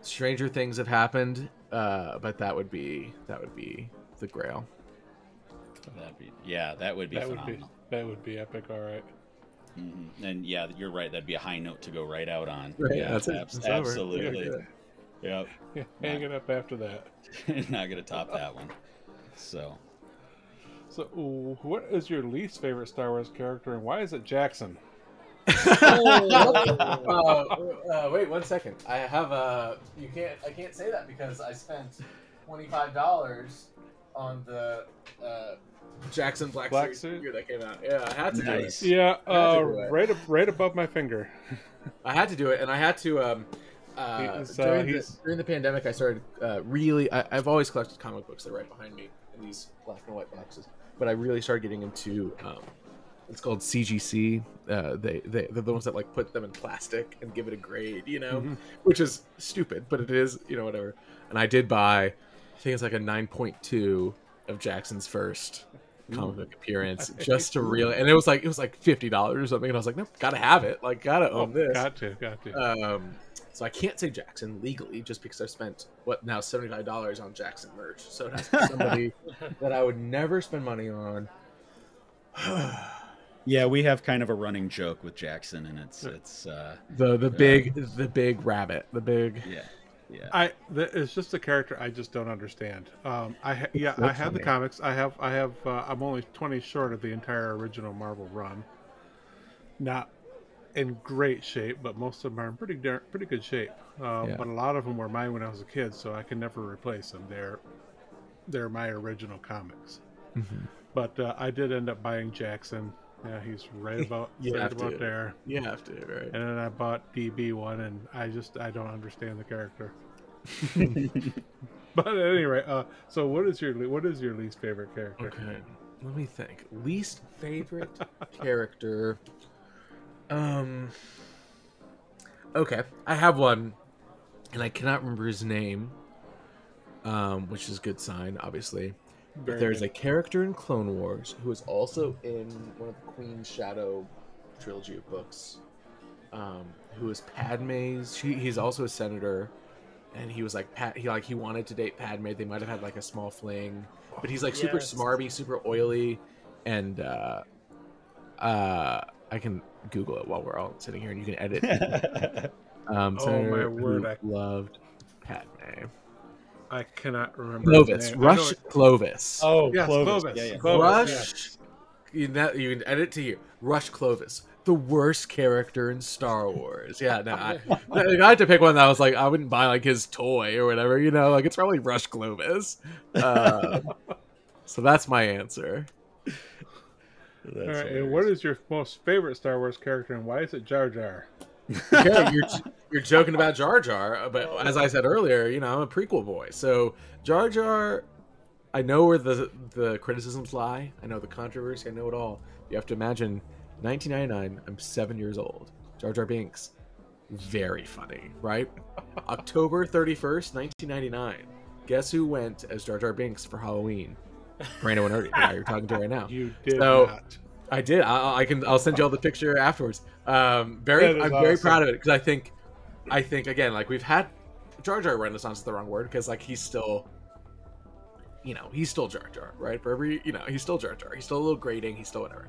Stranger things have happened, uh, but that would be that would be the Grail. That'd be yeah, that would be That would be that would be epic. All right. Mhm. And yeah, you're right. That'd be a high note to go right out on. Right, yeah, that's it. abs- It's over. absolutely. Yeah, Yep. Yeah, hang it up after that. Not gonna top that one. So So, what is your least favorite Star Wars character, and why is it Jaxxon? Uh, uh, wait one second. I have a. You can't. I can't say that because I spent twenty five dollars on the uh, Jaxxon Black, Black Series suit? figure that came out. Yeah, I had to Nice. do it. Yeah, I had to uh, do it. right, ab- right above my finger. I had to do it, and I had to. Um, uh, He's, uh, during, the, during the pandemic, I started uh, really. I, I've always collected comic books. They're right behind me in these black and white boxes. But I really started getting into. Um, it's called CGC. Uh, they they they're the ones that like put them in plastic and give it a grade. You know, Mhm. which is stupid, but it is. You know, whatever. And I did buy. I think it's like a nine point two of Jaxxon's first comic book appearance just to really and it was like it was like fifty dollars or something and I was like nope gotta have it like gotta Oh, own this got to, got to. um, so I can't say Jaxxon legally just because I've spent what now seventy five dollars on Jaxxon merch. So it has to be somebody that I would never spend money on. yeah, we have kind of a running joke with Jaxxon, and it's it's uh, the the big the big rabbit, the big. yeah, yeah. I th- it's just a character I just don't understand. Um, I ha- yeah, I That's have the comics. I have I have uh, I'm only 20 short of the entire original Marvel run. Not in great shape, but most of them are in pretty dar- pretty good shape. Um, Yeah. But a lot of them were mine when I was a kid, so I can never replace them. They're they're my original comics. But uh, I did end up buying Jaxxon. Yeah, he's right about right about to. there. You have to, right? And then I bought DB one, and I just I don't understand the character. but at any rate, uh, so what is your what is your least favorite character? Okay, let me think. Least favorite character. Um. Okay, I have one, and I cannot remember his name. Um, which is a good sign, obviously. But there's a character in Clone Wars who is also in one of the Queen's Shadow trilogy of books. Um, who is Padme's? She, he's also a senator, and he was like Pat. He like he wanted to date Padme. They might have had like a small fling, but he's like super Yes. smarmy, super oily, and uh, uh, I can Google it while we're all sitting here, and you can edit. Um, Oh, my word, I- loved Padme. I cannot remember. Clovis, name. I know Rush Clovis. oh, Yes, Clovis. Clovis. Yeah, yeah. Clovis, Rush. yes. You, know, you can edit to you. Rush Clovis, the worst character in Star Wars. Yeah, no, I, I had to pick one that I was like, I wouldn't buy like his toy or whatever. You know, like it's probably Rush Clovis. Uh, so that's my answer. That's All right, and hilarious. what is your most favorite Star Wars character, and why is it Jar Jar? Okay, you're you're joking about Jar Jar, but as I said earlier, you know, I'm a prequel boy. So Jar Jar, I know where the the criticisms lie. I know the controversy. I know it all. You have to imagine, 1999. I'm seven years old. Jar Jar Binks, very funny, right? October 31st, 1999. guess who went as Jar Jar Binks for Halloween? Brandon Wainerdi, the guy you're talking to right now. You did So- not. I did. I, I can. I'll send you all the picture afterwards. Um, very. I'm very proud of it because I think, I think again, like we've had Jar Jar Renaissance is the wrong word because like he's still, you know, he's still Jar Jar, right? For every, you know, he's still Jar Jar. He's still a little grating. He's still whatever.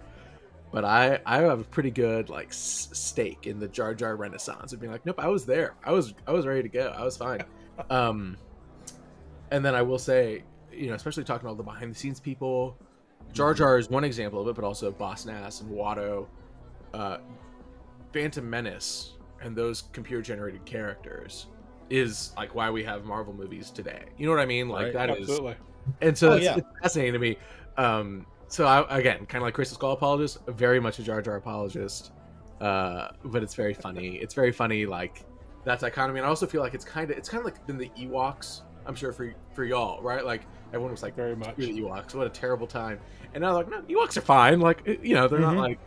But I, I have a pretty good like s- stake in the Jar Jar Renaissance of being like, nope, I was there. I was, I was ready to go. I was fine. um, and then I will say, you know, especially talking to all the behind the scenes people, Jar Jar is one example of it, but also Boss Nass and Watto, uh, Phantom Menace, and those computer generated characters is like why we have Marvel movies today. You know what I mean? Like Right. that is, Absolutely. and so Oh, it's, yeah. it's fascinating to me. Um, so I, again, kind of like Crystal Skull apologist, very much a Jar Jar apologist. Uh, but it's very funny. It's very funny. Like that dichotomy, and I also feel like it's kind of it's kind of like been the Ewoks. I'm sure for for y'all, right? Like everyone was like, Very much. "Screw the Ewoks! What a terrible time!" And now like, no, Ewoks are fine. Like you know, they're Mhm. not like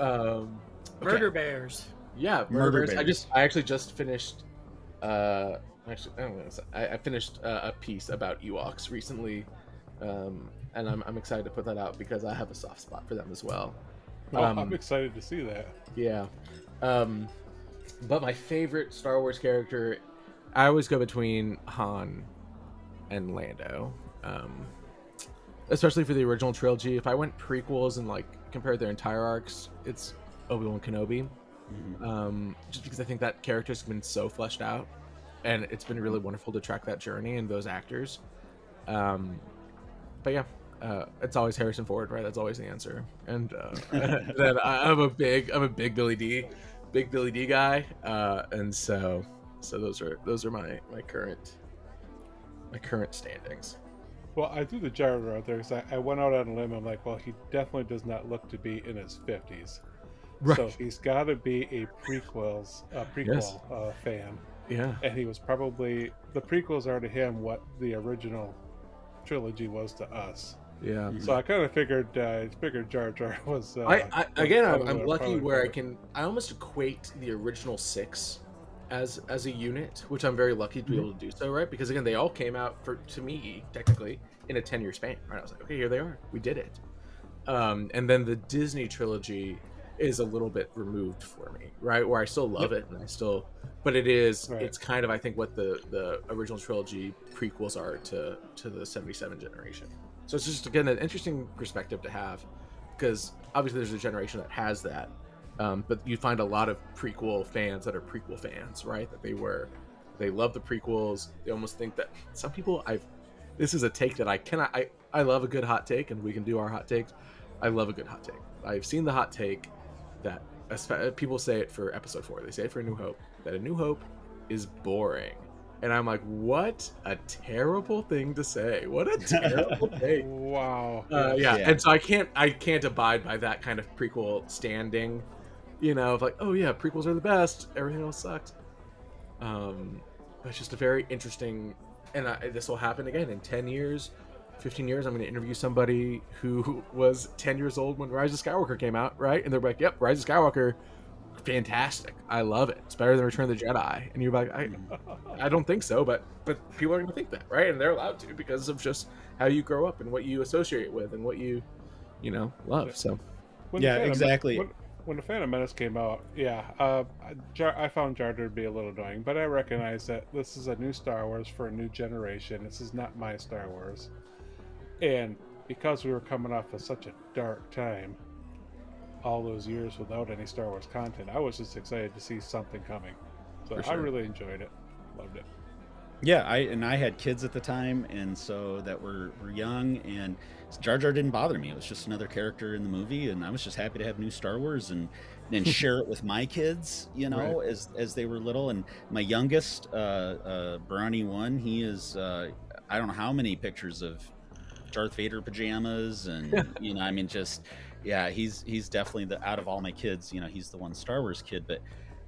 um, okay. Murder bears. Yeah, Murder Murder Bears. I just I actually just finished. Uh, actually, I don't know. I, I finished uh, a piece about Ewoks recently, um, and I'm I'm excited to put that out because I have a soft spot for them as well. Oh, Um, I'm excited to see that. Yeah. Um, but my favorite Star Wars character, I always go between Han and Lando. Um, especially for the original trilogy. If I went prequels and like compared their entire arcs, it's Obi Wan Kenobi. Mhm. Um, just because I think that character's been so fleshed out, and it's been really wonderful to track that journey and those actors. Um, but yeah, uh, it's always Harrison Ford, right? That's always the answer. And uh, then I- I'm a big, I'm a big Billy Dee, big Billy Dee guy, uh, and so, so those are those are my my current my current standings. Well, I threw the Jar Jar out there because I, I went out on a limb. I'm like, well, he definitely does not look to be in his 50s. So he's got to be a prequels, a prequel Yes. uh, fan, Yeah. and he was probably the prequels are to him what the original trilogy was to us. Yeah. So I kind of figured, uh, figured Jar Jar was. Uh, I, I again, I'm, I'm lucky where I can. I almost equate the original six as as a unit, which I'm very lucky to be able to do so, right? Because again, they all came out for to me technically in a ten year span, right? I was like, okay, here they are, we did it. Um, and then the Disney trilogy is a little bit removed for me, right? Where I still love it and I still, but it is Right. it's kind of I think what the the original trilogy prequels are to to the '77 generation. So it's just again an interesting perspective to have because obviously there's a generation that has that um, but you find a lot of prequel fans that are prequel fans right that they were they love the prequels they almost think that some people i've this is a take that i cannot i i love a good hot take and we can do our hot takes i love a good hot take i've seen the hot take that people say it for episode four they say it for a new hope that a new hope is boring and i'm like what a terrible thing to say what a terrible thing. Wow. uh, yeah. Yeah. and so I can't I can't abide by that kind of prequel standing, you know, of like, oh yeah, prequels are the best, everything else sucks. Um, but it's just a very interesting, and I, this will happen again in ten years, fifteen years. I'm going to interview somebody who was ten years old when Rise of Skywalker came out, right? And they're like, yep, Rise of Skywalker, fantastic, I love it. It's better than Return of the Jedi, and you're like, I, I don't think so, but but people are going to think that, right? And they're allowed to because of just how you grow up and what you associate with and what you, you know, love. So When Yeah, Phantom- exactly. When, when the Phantom Menace came out, yeah, uh, Jar, I found Jar Jar to be a little annoying, but I recognize that this is a new Star Wars for a new generation. This is not my Star Wars, and because we were coming off of such a dark time, all those years without any Star Wars content, I was just excited to see something coming. So For I really enjoyed it, loved it. Yeah, I and I had kids at the time, and so that were were young, and Jar Jar didn't bother me. It was just another character in the movie, and I was just happy to have new Star Wars and and share it with my kids, you know, as as they were little. And my youngest, uh, uh, Brownie one, he is uh, I don't know how many pictures of Darth Vader pajamas, and you know, I mean, just yeah, he's he's definitely the out of all my kids, you know, he's the one Star Wars kid, but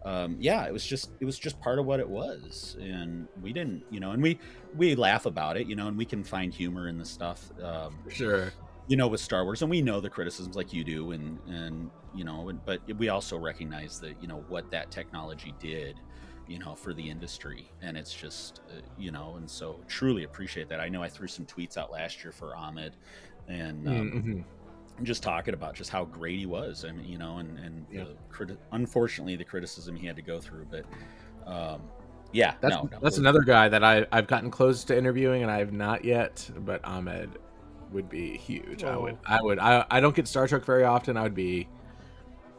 um, yeah, it was just it was just part of what it was, and we didn't, you know, and we we laugh about it, you know, and we can find humor in the stuff, um, sure, you know, with Star Wars, and we know the criticisms like you do, and and you know, but we also recognize that you know what that technology did you know, for the industry. And it's just, uh, you know, and so truly appreciate that. I know I threw some tweets out last year for Ahmed and um, Mm-hmm. just talking about just how great he was. I mean, you know, and, and Yeah. the criti- unfortunately the criticism he had to go through, but um, yeah, That's no, no, that's another guy that I I've gotten close to interviewing and I have not yet, but Ahmed would be huge. I would I would I I don't get Star Trek very often. I would be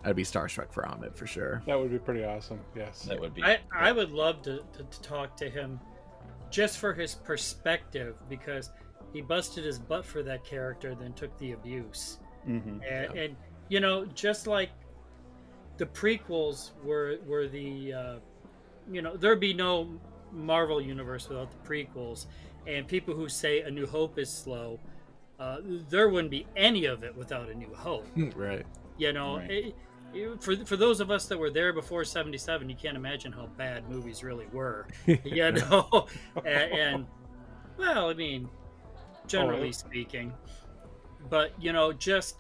I'd be starstruck for Ahmed for sure. That would be pretty awesome. Yes. that would be. I, I would love to, to, to talk to him just for his perspective because he busted his butt for that character, then took the abuse. Mhm. And, Yeah. and you know, just like the prequels were were the uh, you know there'd be no Marvel universe without the prequels, and people who say A New Hope is slow, uh, there wouldn't be any of it without A New Hope. right. You know, Right. it- it- for for those of us that were there before '77, you can't imagine how bad movies really were. you know, and, and well, I mean, generally Oh. speaking, but you know, just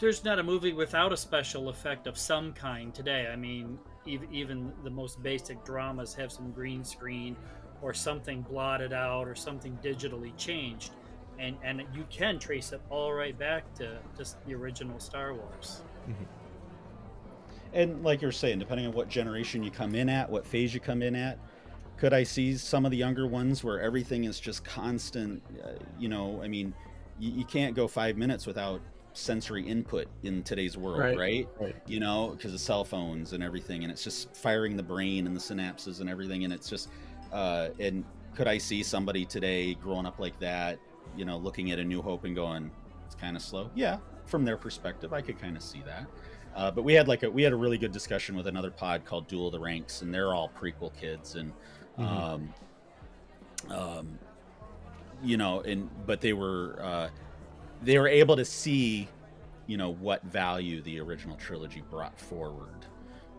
there's not a movie without a special effect of some kind today. I mean, even even the most basic dramas have some green screen or something blotted out or something digitally changed. And, and you can trace it all right back to just the original Star Wars. Mm-hmm. And like you're saying, depending on what generation you come in at, what phase you come in at, could I see some of the younger ones where everything is just constant? Uh, you know, I mean, you, you can't go five minutes without sensory input in today's world, Right. right? Right. You know, because of cell phones and everything, and it's just firing the brain and the synapses and everything, and it's just. Uh, and could I see somebody today growing up like that, you know, looking at A New Hope and going, "It's kind of slow"? Yeah, from their perspective, I could kind of see that. Uh, but we had like a we had a really good discussion with another pod called Duel of the Ranks, and they're all prequel kids, and um, um, you know, and but they were uh, they were able to see, you know, what value the original trilogy brought forward,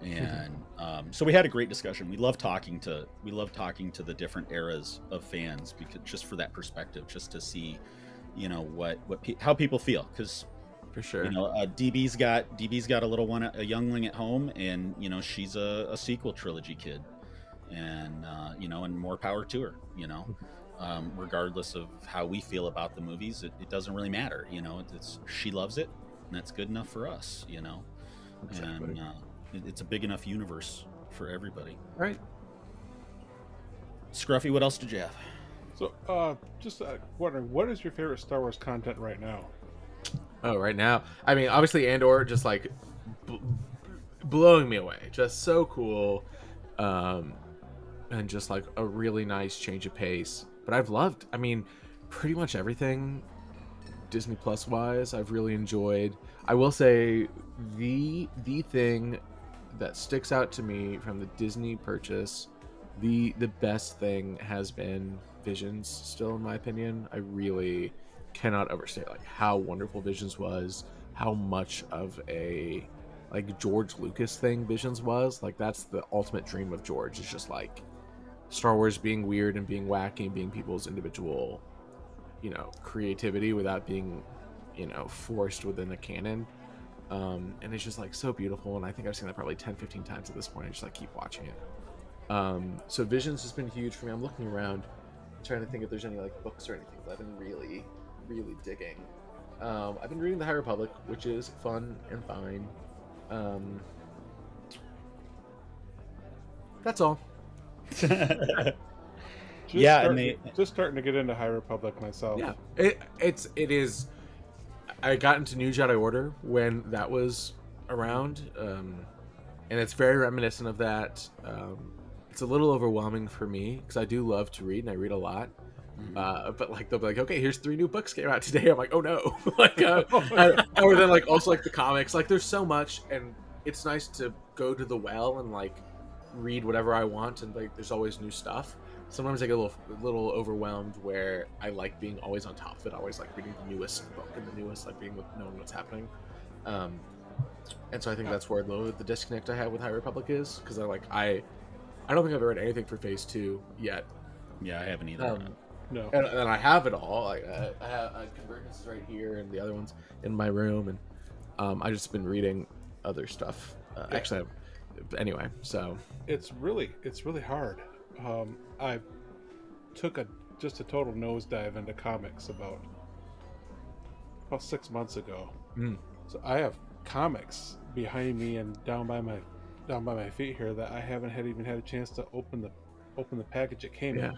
and um, so we had a great discussion. We love talking to we love talking to the different eras of fans because just for that perspective, just to see, you know, what what pe- how people feel because For sure. you know, uh, DB's got DB's got a little one, a youngling at home, and you know she's a, a sequel trilogy kid, and uh, you know, and more power to her. You know, um, regardless of how we feel about the movies, it, it doesn't really matter. You know, it's she loves it, and that's good enough for us. You know, Exactly. and uh, it, it's a big enough universe for everybody. right. Scruffy, what else did you have? So, uh, just uh, wondering, what is your favorite Star Wars content right now? Oh, right now. I mean, obviously Andor just like bl- blowing me away. Just so cool. Um and just like a really nice change of pace. But I've loved, I mean, pretty much everything Disney Plus wise, I've really enjoyed. I will say the the thing that sticks out to me from the Disney purchase, the the best thing has been Visions still in my opinion. I really cannot overstate like how wonderful Visions was, how much of a like George Lucas thing Visions was. Like that's the ultimate dream of George. It's just like Star Wars being weird and being wacky and being people's individual, you know, creativity without being, you know, forced within a canon. Um, and it's just like so beautiful. And I think I've seen that probably 10, 15 times at this point. I just like keep watching it. Um, so Visions has been huge for me. I'm looking around, trying to think if there's any like books or anything that I've been really, really digging. Um, I've been reading The High Republic, which is fun and fine. Um, that's all. Just Yeah, and starting, they- just starting to get into High Republic myself. Yeah, it, it's it is. I got into New Jedi Order when that was around, um, and it's very reminiscent of that. Um, it's a little overwhelming for me because I do love to read and I read a lot. Uh, but like they'll be like, okay, here's three new books came out today. I'm like, oh no, like, uh, I- or then like also like the comics. Like there's so much, and it's nice to go to the well and like read whatever I want, and like there's always new stuff. Sometimes I get a little a little overwhelmed where I like being always on top of it, always like reading the newest book and the newest, like being with knowing what's happening. Um, and so I think that's where the, the disconnect I have with High Republic is because I like I I don't think I've read anything for Phase Two yet. yeah, I haven't either. Um, No. and, and I have it all. Like I, I have I, Convergence is right here, and the other ones in my room, and um, I just been reading other stuff. Uh, Yeah. Actually, I anyway, so it's really it's really hard. Um, I took a just a total nosedive into comics about about six months ago. Mm. So I have comics behind me and down by my down by my feet here that I haven't had even had a chance to open the open the package it came Yeah. in,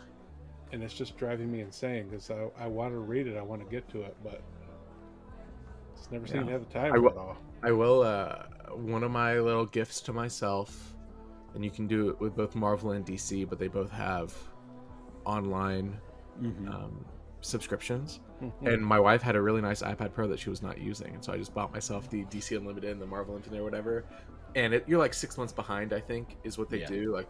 and it's just driving me insane because I, I want to read it, I want to get to it, but it's never Yeah. to have the time I will- all. I will. Uh, one of my little gifts to myself, and you can do it with both Marvel and DC, but they both have online Mhm. um, subscriptions. Mhm. And my wife had a really nice iPad Pro that she was not using, and so I just bought myself the DC Unlimited and the Marvel Infinite or whatever. And it, you're like six months behind, I think, is what they Yeah. do. Like,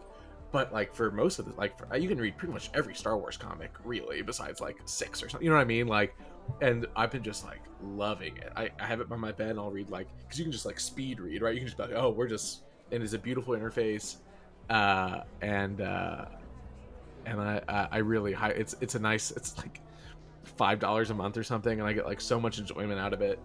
but like for most of the like, for, you can read pretty much every Star Wars comic, really, besides like six or something. You know what I mean? Like, and I've been just like loving it. I, I have it by my bed, and I'll read like because you can just like speed read, right? You can just be like, oh, we're just, and it's a beautiful interface, uh, and uh, and I I, I really high. It's it's a nice. It's like five dollars a month or something, and I get like so much enjoyment out of it.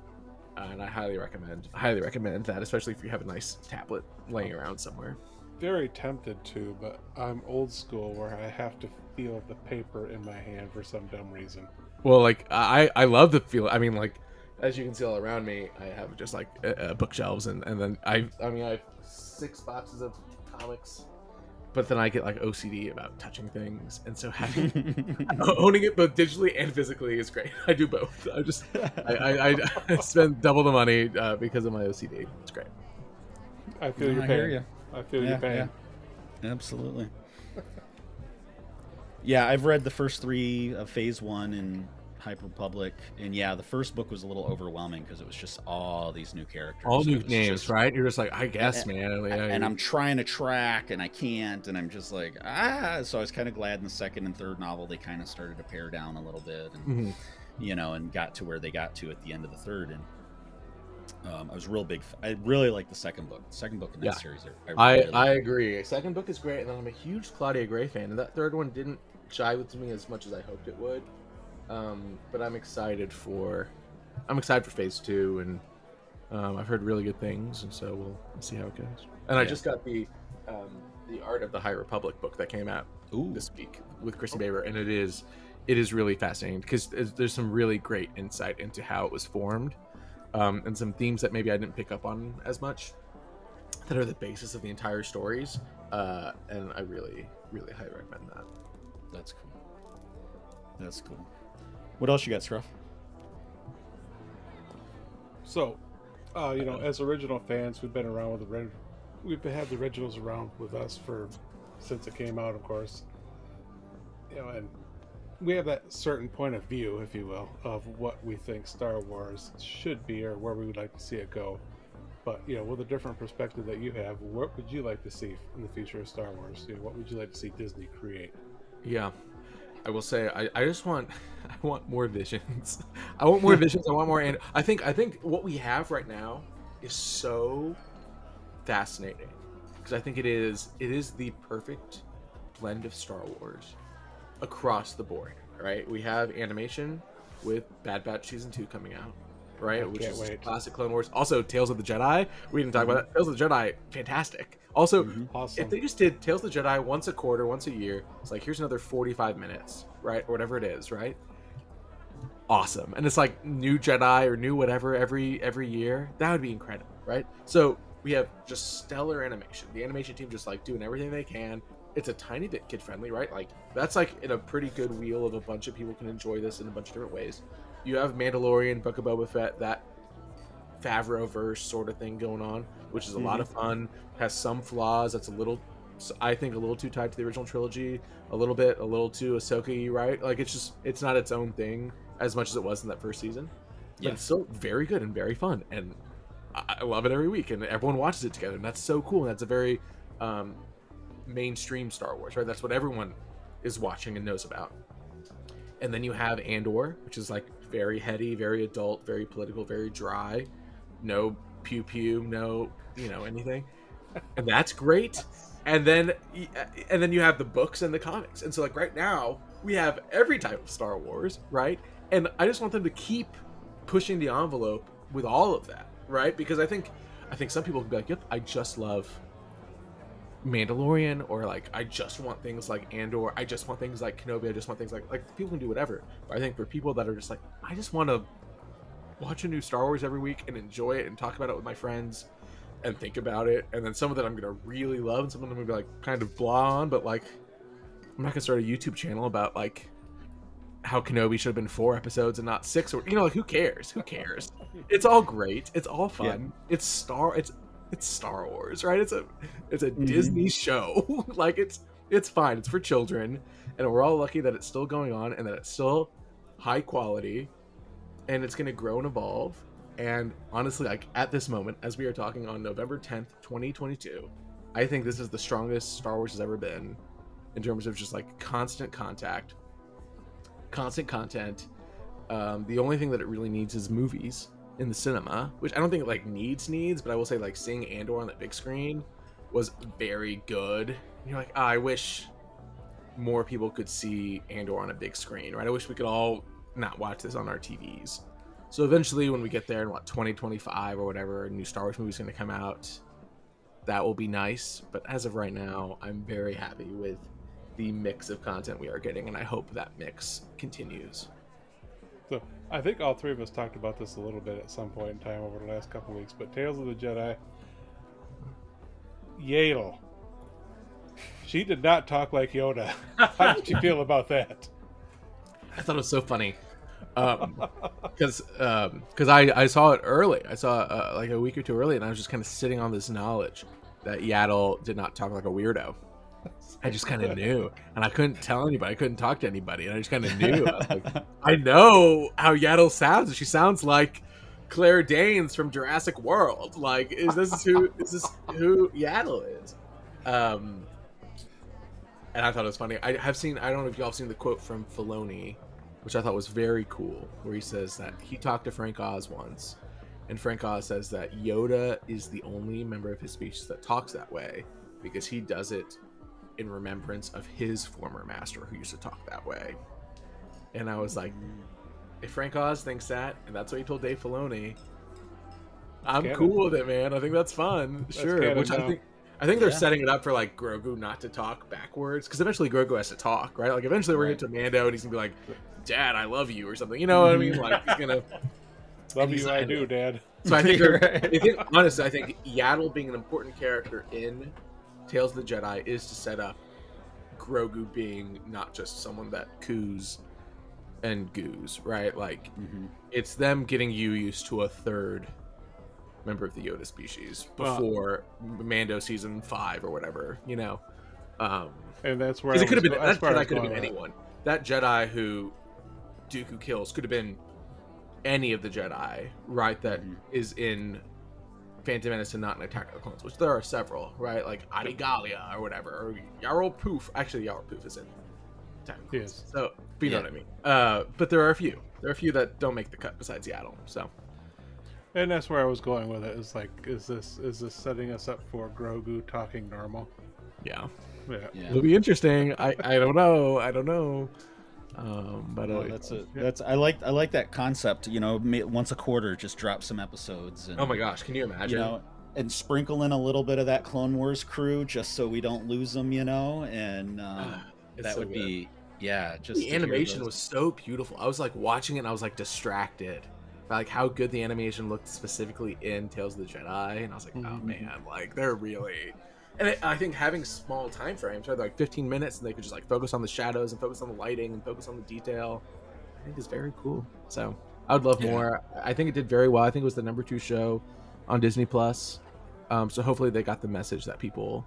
Uh, and I highly recommend highly recommend that, especially if you have a nice tablet laying around somewhere. Very tempted to, but I'm old school where I have to feel the paper in my hand for some dumb reason. Well, like I I love the feel. I mean, like as you can see all around me, I have just like uh, uh, bookshelves, and and then I I mean I have six boxes of comics. But then I get like OCD about touching things, and so having owning it both digitally and physically is great. I do both. I just I, I, I spend double the money uh, because of my OCD. It's great. I feel No, your I pain. Hear you. I feel Yeah, your pain. yeah. Absolutely. Yeah, I've read the first three of Phase One in High Republic, and yeah, the first book was a little overwhelming because it was just all these new characters, All new names, just- right? You're just like, I guess, And- man. Yeah, and I'm trying to track and I can't, and I'm just like ah. So I was kind of glad in the second and third novel they kind of started to pare down a little bit, and Mhm. you know, and got to where they got to at the end of the third. And um, I was real big. f- I really like the second book. The second book in that Yeah. series. I I, really I like. agree. Second book is great, and I'm a huge Claudia Gray fan, and that third one didn't jive with me as much as I hoped it would. Um, but I'm excited for, I'm excited for Phase Two, and um, I've heard really good things, and so we'll see how it goes. And I just got the, um, the Art of the High Republic book that came out Ooh, this week with Christy Baver, and it is, it is really fascinating because there's some really great insight into how it was formed, um, and some themes that maybe I didn't pick up on as much that are the basis of the entire stories. Uh, and I really, really highly recommend that. that's cool. That's cool. What else you got, Scruff? So, uh, you know, as original fans, we've been around with the red. We've had the originals around with us for since it came out, of course. You know, and we have that certain point of view, if you will, of what we think Star Wars should be or where we would like to see it go. But you know, with a different perspective that you have, what would you like to see in the future of Star Wars? You know, what would you like to see Disney create? Yeah, I will say I, I just want I want more visions. I want more visions. I want more. And I think I think what we have right now is so fascinating because I think it is it is the perfect blend of Star Wars across the board. Right, we have animation with Bad Batch season two coming out. Right, I which is wait. classic Clone Wars. Also, Tales of the Jedi. We didn't talk about mm-hmm. that. Tales of the Jedi, fantastic. Also, mm-hmm. Awesome. if they just did Tales of the Jedi once a quarter, once a year, it's like here's another 45 minutes, right? Or whatever it is, right? Awesome. And it's like new Jedi or new whatever every every year. That would be incredible, right? So we have just stellar animation. The animation team just like doing everything they can. It's a tiny bit kid friendly, right? Like that's like in a pretty good wheel of a bunch of people can enjoy this in a bunch of different ways. You have Mandalorian, Book of Boba Fett, that Favreau verse sort of thing going on, which is a lot of fun. Has some flaws. That's a little, I think, a little too tied to the original trilogy. A little bit, a little too Ahsoka, right? Like it's just, it's not its own thing as much as it was in that first season. But Yeah. it's still very good and very fun, and I I love it every week. And everyone watches it together, and that's so cool. And that's a very um, mainstream Star Wars, right? That's what everyone is watching and knows about. And then you have Andor, which is like very heady, very adult, very political, very dry. No pew pew, no you know anything, and that's great. And then uh, and then you have the books and the comics. And so like right now we have every type of Star Wars, right? And I just want them to keep pushing the envelope with all of that, right? Because I think I think some people can be like, "Yep, I just love Mandalorian or like I just want things like Andor, I just want things like Kenobi, I just want things like like people can do whatever. But I think for people that are just like I just want to watch a new Star Wars every week and enjoy it and talk about it with my friends and think about it, and then some of that I'm gonna really love, and some of them I'm gonna be like kind of blah on, but like I'm not gonna start a YouTube channel about like how Kenobi should have been four episodes and not six, or you know, like who cares? Who cares? It's all great. It's all fun. It's Star. It's it's Star Wars, right? It's a it's a Mhm. Disney show. like it's it's fine. It's for children, and we're all lucky that it's still going on and that it's still high quality, and it's gonna grow and evolve. And honestly, like at this moment, as we are talking on November 10th, 2022, I think this is the strongest Star Wars has ever been in terms of just like constant contact, constant content. Um, the only thing that it really needs is movies in the cinema, which I don't think like needs needs, but I will say like seeing Andor on the big screen was very good. You're like, "Ah, I wish more people could see Andor on a big screen, right? I wish we could all not watch this on our TVs. So eventually, when we get there in what 2025 or whatever, a new Star Wars movie is going to come out. That will be nice, but as of right now, I'm very happy with the mix of content we are getting, and I hope that mix continues. I think all three of us talked about this a little bit at some point in time over the last couple weeks. But Tales of the Jedi, Yaddle. She did not talk like Yoda. How did you feel about that? I thought it was so funny because because I I saw it early. I saw uh, like a week or two early, and I was just kind of sitting on this knowledge that Yaddle did not talk like a weirdo. I just kind of knew, and I couldn't tell anybody. I couldn't talk to anybody, and I just kind of knew. I, like, I know how Yaddle sounds. She sounds like Claire Danes from Jurassic World. Like, is this who is this who Yaddle is? Um, and I thought it was funny. I have seen. I don't know if y'all have seen the quote from Filoni, which I thought was very cool, where he says that he talked to Frank Oz once, and Frank Oz says that Yoda is the only member of his species that talks that way because he does it in remembrance of his former master who used to talk that way. And I was like, if Frank Oz thinks that, and that's what he told Dave Filoni, I'm canon. cool with it, man. I think that's fun. sure, canon which I now. think. I think they're Yeah. setting it up for like Grogu not to talk backwards because eventually Grogu has to talk, right? Like eventually we're Right. gonna get to Mando and he's gonna be like, "Dad, I love you" or something. You know what I mean? Like he's gonna. Love he's you, I do, Dad. So I think, Right. I think honestly, I think Yaddle being an important character in Tales of the Jedi is to set up Grogu being not just someone that coos and goos, right? Like Mhm. it's them getting you used to a third member of the Yoda species Well- before Mando season five or whatever, you know. Um, And that's where it could have been that that's where I Jedi could have been anyone. That Jedi who Dooku kills could have been any of the Jedi, right? That is Mhm. in Phantom Menace and not an Attack of the Clones, which there are several, right? Like Adi Gallia or whatever, or Yarael Poof. Actually, Yarael Poof is in Attack of the Clones. Yes. So, but you know Yeah. what I mean. Uh, but there are a few. There are a few that don't make the cut besides Yaddle. So, And that's where I was going with it. Is like, is this is this setting us up for Grogu talking normal? yeah, Yeah. Yeah. it'll be interesting. I I don't know. I don't know. Um, but uh, Well, that's a that's I like I like that concept. You know, once a quarter, just drop some episodes. And, oh my gosh, can you imagine? You know, and sprinkle in a little bit of that Clone Wars crew, just so we don't lose them. You know, and um, that so would good. be yeah. Just the animation was so beautiful. I was like watching it and I was like distracted by like how good the animation looked specifically in Tales of the Jedi, and I was like, oh Mhm. man, like they're really. And it, I think having small time frames, right, like 15 minutes, and they could just like focus on the shadows and focus on the lighting and focus on the detail, I think is very cool. So I would love Yeah. more. I think it did very well. I think it was the number two show on Disney Plus. Um, so hopefully they got the message that people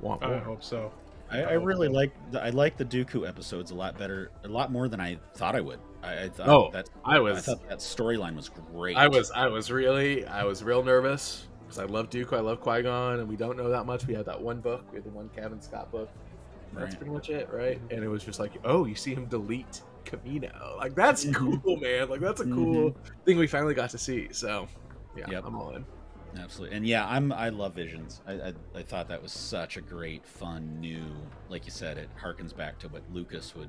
want I hope so. I, I really like the, I like the Dooku episodes a lot better, a lot more than I thought I would. I, I thought Oh, that I I thought that storyline was great. I was I was really I was real nervous because I love Duke, I love Qui Gon, and we don't know that much. We had that one book, we had the one Cavan Scott book. That's Right. pretty much it, right? And it was just like, oh, you see him delete Kamino, like that's Mhm. cool, man. Like that's a cool thing we finally got to see. So, yeah, Yep. I'm all in. Absolutely, and yeah, I'm I love Visions. I, I I thought that was such a great, fun, new. Like you said, it harkens back to what Lucas would,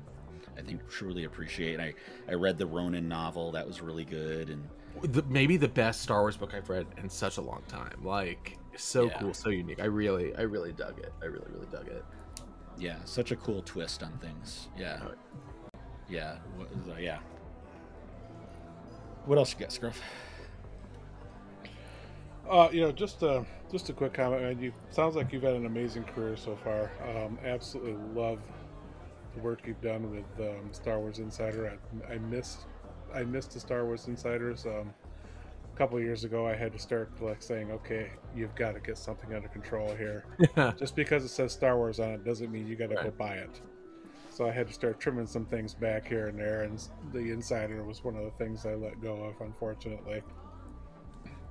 I think, truly appreciate. And I I read the Ronin novel. That was really good, and The, maybe the best Star Wars book I've read in such a long time. Like so Yeah. cool, so unique. I really, I really dug it. I really, really dug it. Yeah, such a cool twist on things. Yeah. Oh. Yeah. What is that? Yeah. What else you got, Scruff? Uh, you know, just a just a quick comment. Man, you sounds like you've had an amazing career so far. Um, absolutely love the work you've done with um, Star Wars Insider. I, I missed I missed the Star Wars Insiders. Um, a couple of years ago, I had to start like saying, "Okay, you've got to get something under control here." Yeah. Just because it says Star Wars on it doesn't mean you got to go buy it. So I had to start trimming some things back here and there, and the Insider was one of the things I let go of, unfortunately.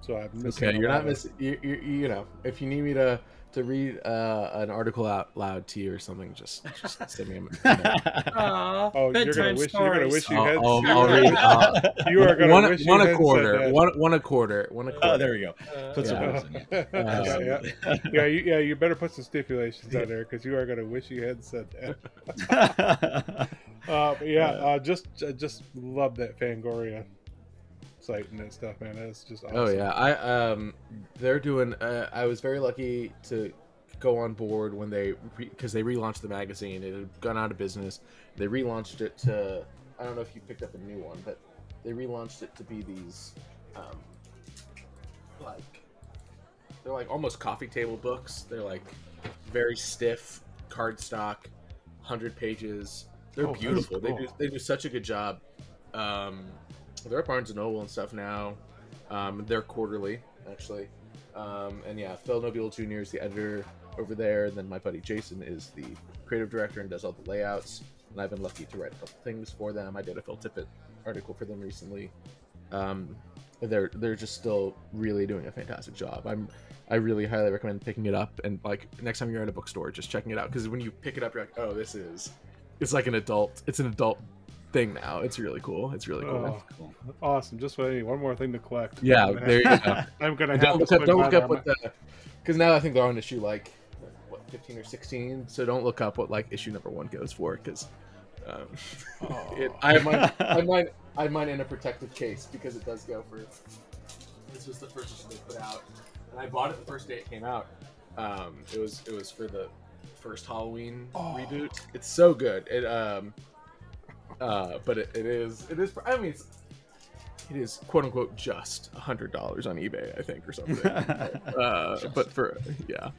So I'm missing. Okay, you're not missing. You, you, you know, if you need me to to read uh, an article out loud to you or something, just just send me a. Aw, Oh, you're bedtime gonna wish you're gonna wish you I'll, had. I'll, you're I'll gonna read wish- uh, you are gonna one, wish you one a quarter, one one a quarter, one a quarter. oh, there we go. Uh, Put some Yeah. in it. yeah, yeah, yeah, you, yeah. You better put some stipulations on there because you are gonna wish you had said that. Uh, yeah, uh, just I just love that Fangoria site and stuff, man. That's just awesome. Oh yeah, I um, they're doing. Uh, I was very lucky to go on board when they because they relaunched the magazine. It had gone out of business. They relaunched it to. I don't know if you picked up a new one, but they relaunched it to be these, um, like, they're like almost coffee table books. They're like very stiff cardstock, hundred pages. They're Oh, beautiful. They do they do such a good job. Um, they're at Barnes and Noble and stuff now. Um, they're quarterly actually. Um, and yeah, Phil Nobile Jr. is the editor over there. And then my buddy Jason is the creative director and does all the layouts. And I've been lucky to write a couple things for them. I did a Phil Tippett article for them recently. Um, they're they're just still really doing a fantastic job. I'm I really highly recommend picking it up and like next time you're in a bookstore, just checking it out because when you pick it up, you're like, oh, this is it's like an adult. It's an adult thing now. It's really cool. It's really cool. Oh, Cool. awesome! Just what I need. One more thing to collect. Yeah, I'm there you go. I'm gonna have don't look up. Don't look up what the because now I think they're on issue like what 15 or 16. So don't look up what like issue number one goes for because um, Oh. it, I have mine. I have mine. I have mine in a protective case because it does go for. This was the first issue they put out, and I bought it the first day it came out. Um, it was it was for the first Halloween Oh. reboot. It's so good. It um, uh, but it, it is it is. I mean, it's it is quote unquote just a hundred dollars on eBay, I think, or something. uh, but for yeah,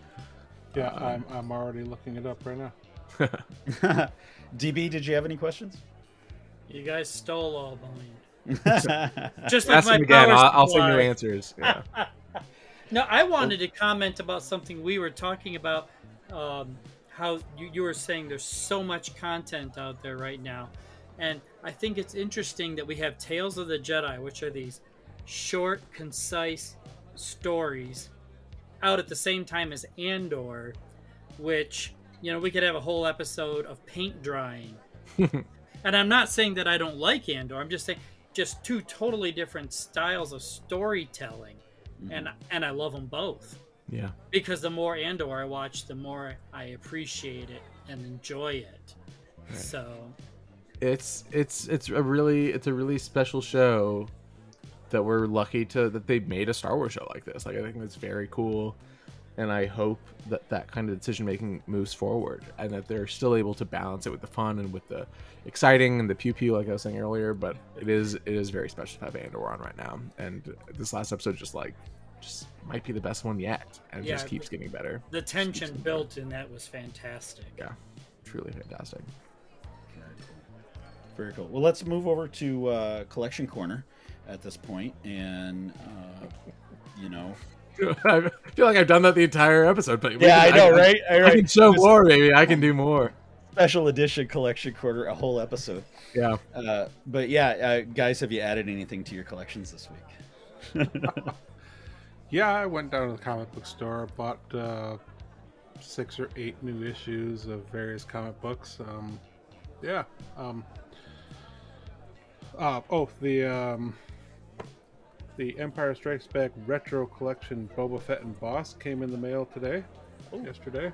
Yeah, Um, I'm I'm already looking it up right now. DB, did you have any questions? You guys stole all mine. Just like ask my him again. I'll, I'll send you answers. Yeah. No, I wanted to comment about something we were talking about. Um, how you, you were saying there's so much content out there right now, and I think it's interesting that we have Tales of the Jedi, which are these short, concise stories, out at the same time as Andor, which you know we could have a whole episode of paint drying. and I'm not saying that I don't like Andor. I'm just saying just two totally different styles of storytelling mm-hmm. and and I love them both yeah. because the more Andor I watch, the more I appreciate it and enjoy it. Right. So It's it's it's a really it's a really special show that we're lucky to that they made a Star Wars show like this. Like I think that's very cool, and I hope that that kind of decision making moves forward and that they're still able to balance it with the fun and with the exciting and the pew pew like I was saying earlier. But it is it is very special to have Andor on right now, and this last episode just like just might be the best one yet, and Yeah, just keeps getting better. the tension built in that was fantastic. Yeah, truly fantastic. Very cool. Well, let's move over to uh, collection corner at this point, and uh, you know, I feel like I've done that the entire episode, but we yeah, I know, can- right? I right. can show This more, baby. I can do more. Special edition collection corner, a whole episode. Yeah. Uh, but yeah, uh, guys, have you added anything to your collections this week? Yeah, I went down to the comic book store, bought uh, six or eight new issues of various comic books. Um, yeah. Um, uh, oh, the um, the Empire Strikes Back retro collection Boba Fett and Boss came in the mail today, yesterday.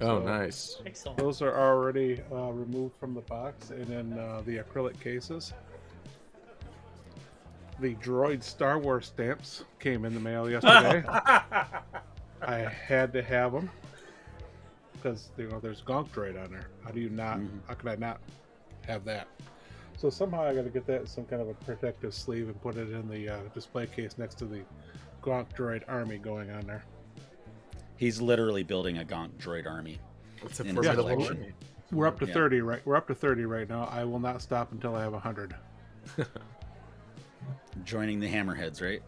Oh, So- nice. Excellent. Those are already uh, removed from the box and in uh, the acrylic cases. The droid Star Wars stamps came in the mail yesterday. I had to have them because you know there's Gonk Droid on there. How do you not? Mhm. How could I not have that? So somehow I got to get that in some kind of a protective sleeve and put it in the uh, display case next to the Gonk Droid army going on there. He's literally building a Gonk droid army. It's a In formidable collection. army. We're up to Yeah. thirty right. We're up to thirty right now. I will not stop until I have hundred. Joining the Hammerheads, right?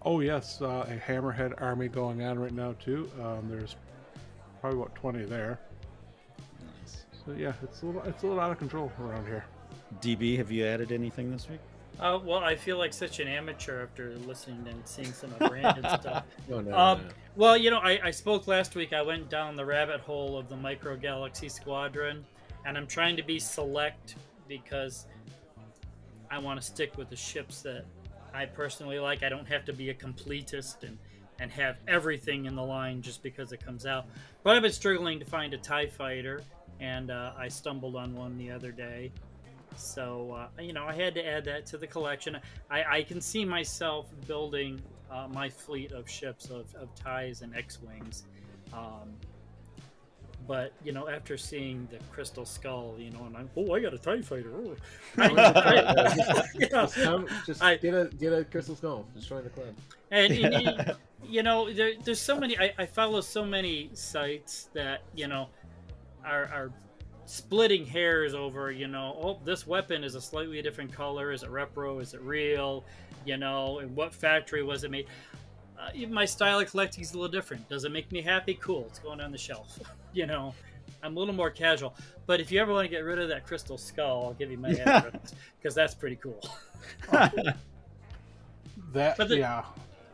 Oh yes, uh, a Hammerhead army going on right now too. Um, there's probably about twenty there. Nice. So yeah, it's a little it's a little out of control around here. DB, have you added anything this week? Uh, well, I feel like such an amateur after listening and seeing some of Brandon's stuff. Oh, no, Um, no. Well, you know, I, I spoke last week. I went down the rabbit hole of the Micro Galaxy Squadron, and I'm trying to be select because I want to stick with the ships that I personally like. I don't have to be a completist and, and have everything in the line just because it comes out. But I've been struggling to find a TIE fighter, and uh, I stumbled on one the other day. So, uh, you know, I had to add that to the collection. I, I can see myself building uh, my fleet of ships of, of ties and X-wings. Um, but you know, after seeing the Crystal Skull, you know, and I'm oh, I got a Tie Fighter. Oh. I, I- you know, Just, come, just I- get a get a crystal skull. Just join the club. and, and you, you know, there, there's so many. I, I follow so many sites that you know are, are splitting hairs over. You know, oh, this weapon is a slightly different color. Is it repro? Is it real? You know, and what factory was it made? Uh, even my style of collecting is a little different. Does it make me happy? Cool, it's going on the shelf. you know, I'm a little more casual. But if you ever want to get rid of that crystal skull, I'll give you my address because that's pretty cool. That the- yeah,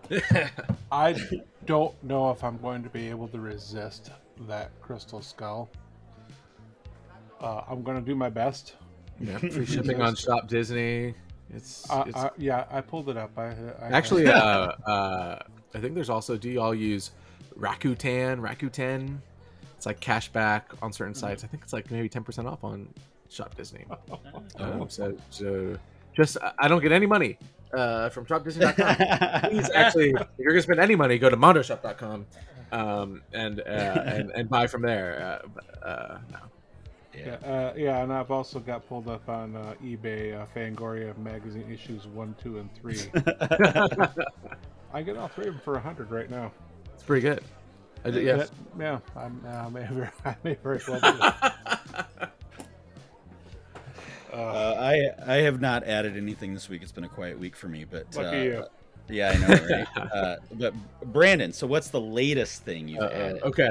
I don't know if I'm going to be able to resist that crystal skull. Uh, I'm going to do my best. yeah, free shipping on Shop Disney. It's, Uh, it's uh, yeah, I pulled it up. I, I actually, uh, uh, I think there's also. Do y'all use Rakuten? Rakuten. It's like cash back on certain sites. I think it's like maybe ten percent off on Shop Disney. Um, so, so just I- I don't get any money uh, from ShopDisney.com. Please, actually, if you're gonna spend any money, go to MondoShop.com um, and, uh, and and buy from there. Uh, uh, no. Yeah, uh, yeah, and I've also got pulled up on uh, eBay uh, Fangoria magazine issues one, two, and three. I get all three of them for a hundred right now. It's pretty good. I did, yes. That- yeah, I'm, uh, I may very, I may very well do it. Uh, Uh, I I have not added anything this week. It's been a quiet week for me, but Lucky uh, you. yeah, I know, right? uh, but Brandon, so what's the latest thing you've Uh, added? okay.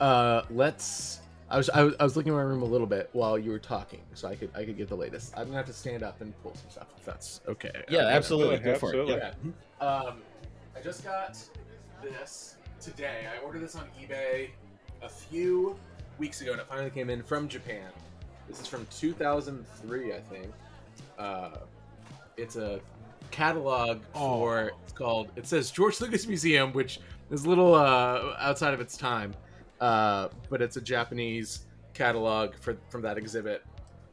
Uh, let's. I was, I was I was looking in my room a little bit while you were talking, so I could I could get the latest. I'm gonna have to stand up and pull some stuff if that's okay. Yeah, Okay. absolutely. Go for it. Yeah. Um, I just got this today. I ordered this on eBay a few weeks ago, and it finally came in from Japan. This is from 2003, I think. Uh, it's a catalog for. It's called. It says George Lucas Museum, which is a little uh, outside of its time, uh, but it's a Japanese catalog for from that exhibit.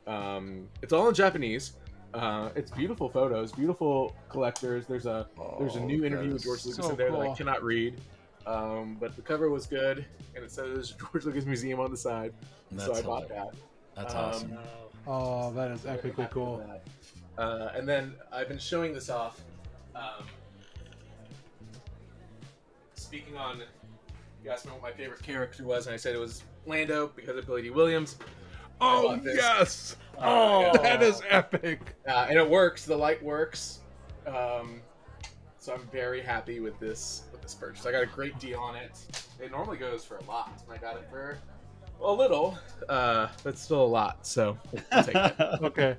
Um, it's all in Japanese. Uh, it's beautiful photos, beautiful collectors. There's a there's a Oh, new interview with George Lucas so in there that I cannot read. Um, but the cover was good, and it says George Lucas Museum on the side. so I bought hilarious. that. That's Um, awesome. Oh, that is Very epically cool. Uh, and then I've been showing this off. Um, speaking on, you asked me what my favorite character was, and I said it was Lando because of Billy Dee Williams. I Oh bought this. yes! Oh, That is epic. Uh, and it works. The light works. Um, so I'm very happy with this with this purchase. I got a great deal on it. It normally goes for a lot, and I got it for a little. Uh, but still a lot. So I'll take it. Okay,